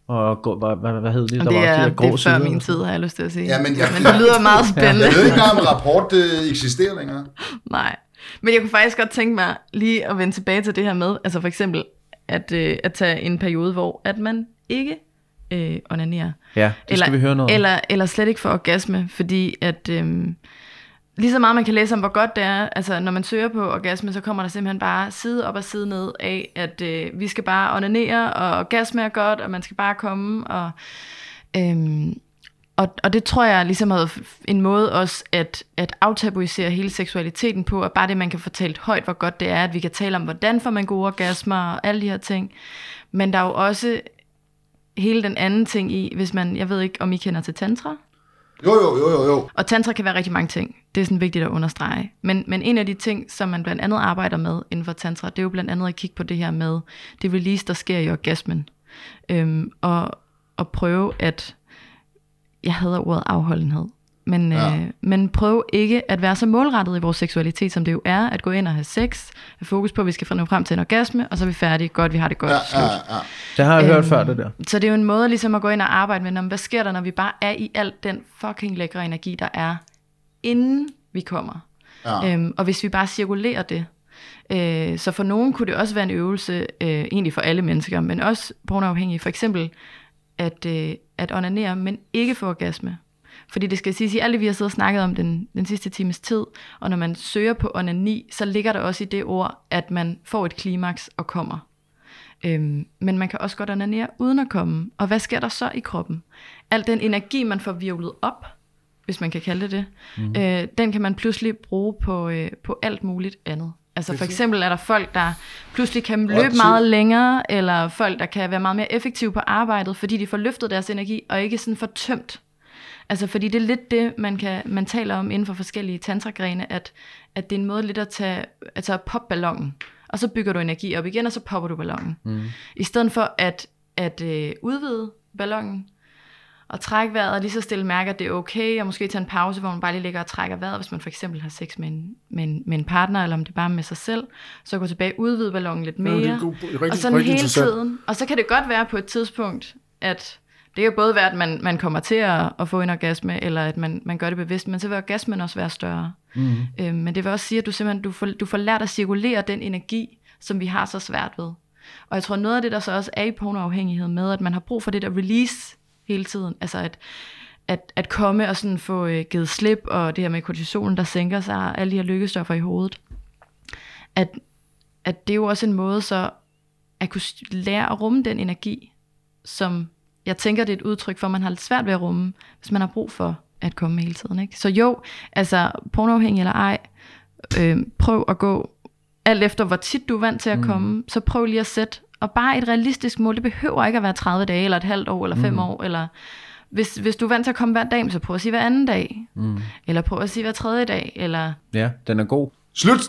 Og gå, hvad, hvad, hvad hed det? Der det var de er, der det grå er før sider. min tid, har jeg lyst til at sige. Ja, men jeg- men det lyder *laughs* meget spændende. Jeg ved ikke engang, om rapport øh, eksisterer længere. *laughs* Nej. Men jeg kunne faktisk godt tænke mig lige at vende tilbage til det her med, altså for eksempel, at, øh, at tage en periode, hvor at man ikke øh, onanerer. Ja, det skal vi høre noget. Eller, eller slet ikke for orgasme, fordi at... Øh, Lige så meget man kan læse om, hvor godt det er, altså når man søger på orgasme, så kommer der simpelthen bare side op og side ned af, at øh, vi skal bare onanere, og orgasme er godt, og man skal bare komme, og, øhm, og, og det tror jeg ligesom er en måde også at, at aftabuisere hele seksualiteten på, at bare det, man kan fortælle højt, hvor godt det er, at vi kan tale om, hvordan får man gode orgasmer, og alle de her ting. Men der er jo også hele den anden ting i, hvis man, jeg ved ikke, om I kender til tantra, Jo, jo, jo, jo, jo. og tantra kan være rigtig mange ting. Det er sådan vigtigt at understrege. Men, men en af de ting, som man blandt andet arbejder med inden for tantra, det er jo blandt andet at kigge på det her med det release, der sker i orgasmen. Øhm, og, og prøve at, jeg hader ordet afholdenhed, men, Ja. øh, men prøv ikke at være så målrettet i vores seksualitet, som det jo er, at gå ind og have sex, have fokus på, at vi skal nå frem til en orgasme, og så er vi færdige, godt, vi har det godt, Ja, slut. ja, ja. Det har jeg hørt Øhm, før, det der. Så det er jo en måde ligesom at gå ind og arbejde med, hvad sker der, når vi bare er i alt den fucking lækre energi, der er, inden vi kommer. Ja. Øhm, og hvis vi bare cirkulerer det. Øh, så for nogen kunne det også være en øvelse, øh, egentlig for alle mennesker, men også pornoafhængige, for eksempel at, øh, at onanere, men ikke få orgasme. Fordi det skal siges, i alt det, vi har siddet og snakket om den, den sidste times tid, og når man søger på onani, så ligger der også i det ord, at man får et klimaks og kommer. Øhm, men man kan også godt onanere uden at komme. Og hvad sker der så i kroppen? Al den energi, man får virvlet op, hvis man kan kalde det det, mm. øh, den kan man pludselig bruge på, øh, på alt muligt andet. Altså for eksempel er der folk, der pludselig kan løbe meget længere, eller folk, der kan være meget mere effektive på arbejdet, fordi de får løftet deres energi, og ikke sådan for tømt. Altså fordi det er lidt det, man, kan, man taler om inden for forskellige tantragrene, at, at det er en måde lidt at tage, altså at poppe ballonen, og så bygger du energi op igen, og så popper du ballonen. Mm. I stedet for at, at øh, udvide ballonen, og trække vejret, og lige så stille mærke, at det er okay, og måske tage en pause, hvor man bare lige ligger og trækker vejret, hvis man for eksempel har sex med en, med en, med en partner, eller om det er bare med sig selv, så gå tilbage, udvide ballonen lidt Ja, mere, det er god- rigtig- og sådan rigtig hele tiden. Og så kan det godt være på et tidspunkt, at det kan både være, at man, man kommer til at, at få en orgasme, eller at man, man gør det bevidst, men så vil orgasmen også være større. Mm. Øhm, men det vil også sige, at du simpelthen du får, du får lært at cirkulere den energi, som vi har så svært ved. Og jeg tror, noget af det, der så også er i pornoafhængighed med, at man har brug for det der release hele tiden. Altså at, at, at komme og sådan få øh, givet slip, og det her med kortisolen, der sænker sig, alle de her lykkestoffer i hovedet. At, at det er jo også en måde så at kunne lære at rumme den energi, som jeg tænker, det er et udtryk for, at man har lidt svært ved at rumme, hvis man har brug for at komme hele tiden. Ikke? Så jo, altså pornoafhængig eller ej, øh, prøv at gå alt efter, hvor tit du er vant til at komme, mm. så prøv lige at sætte, og bare et realistisk mål, det behøver ikke at være 30 dage, eller et halvt år, eller fem mm. år, eller hvis, hvis du er vant til at komme hver dag, så prøv at sige hver anden dag, mm. eller prøv at sige hver tredje dag, eller Ja, den er god. Slut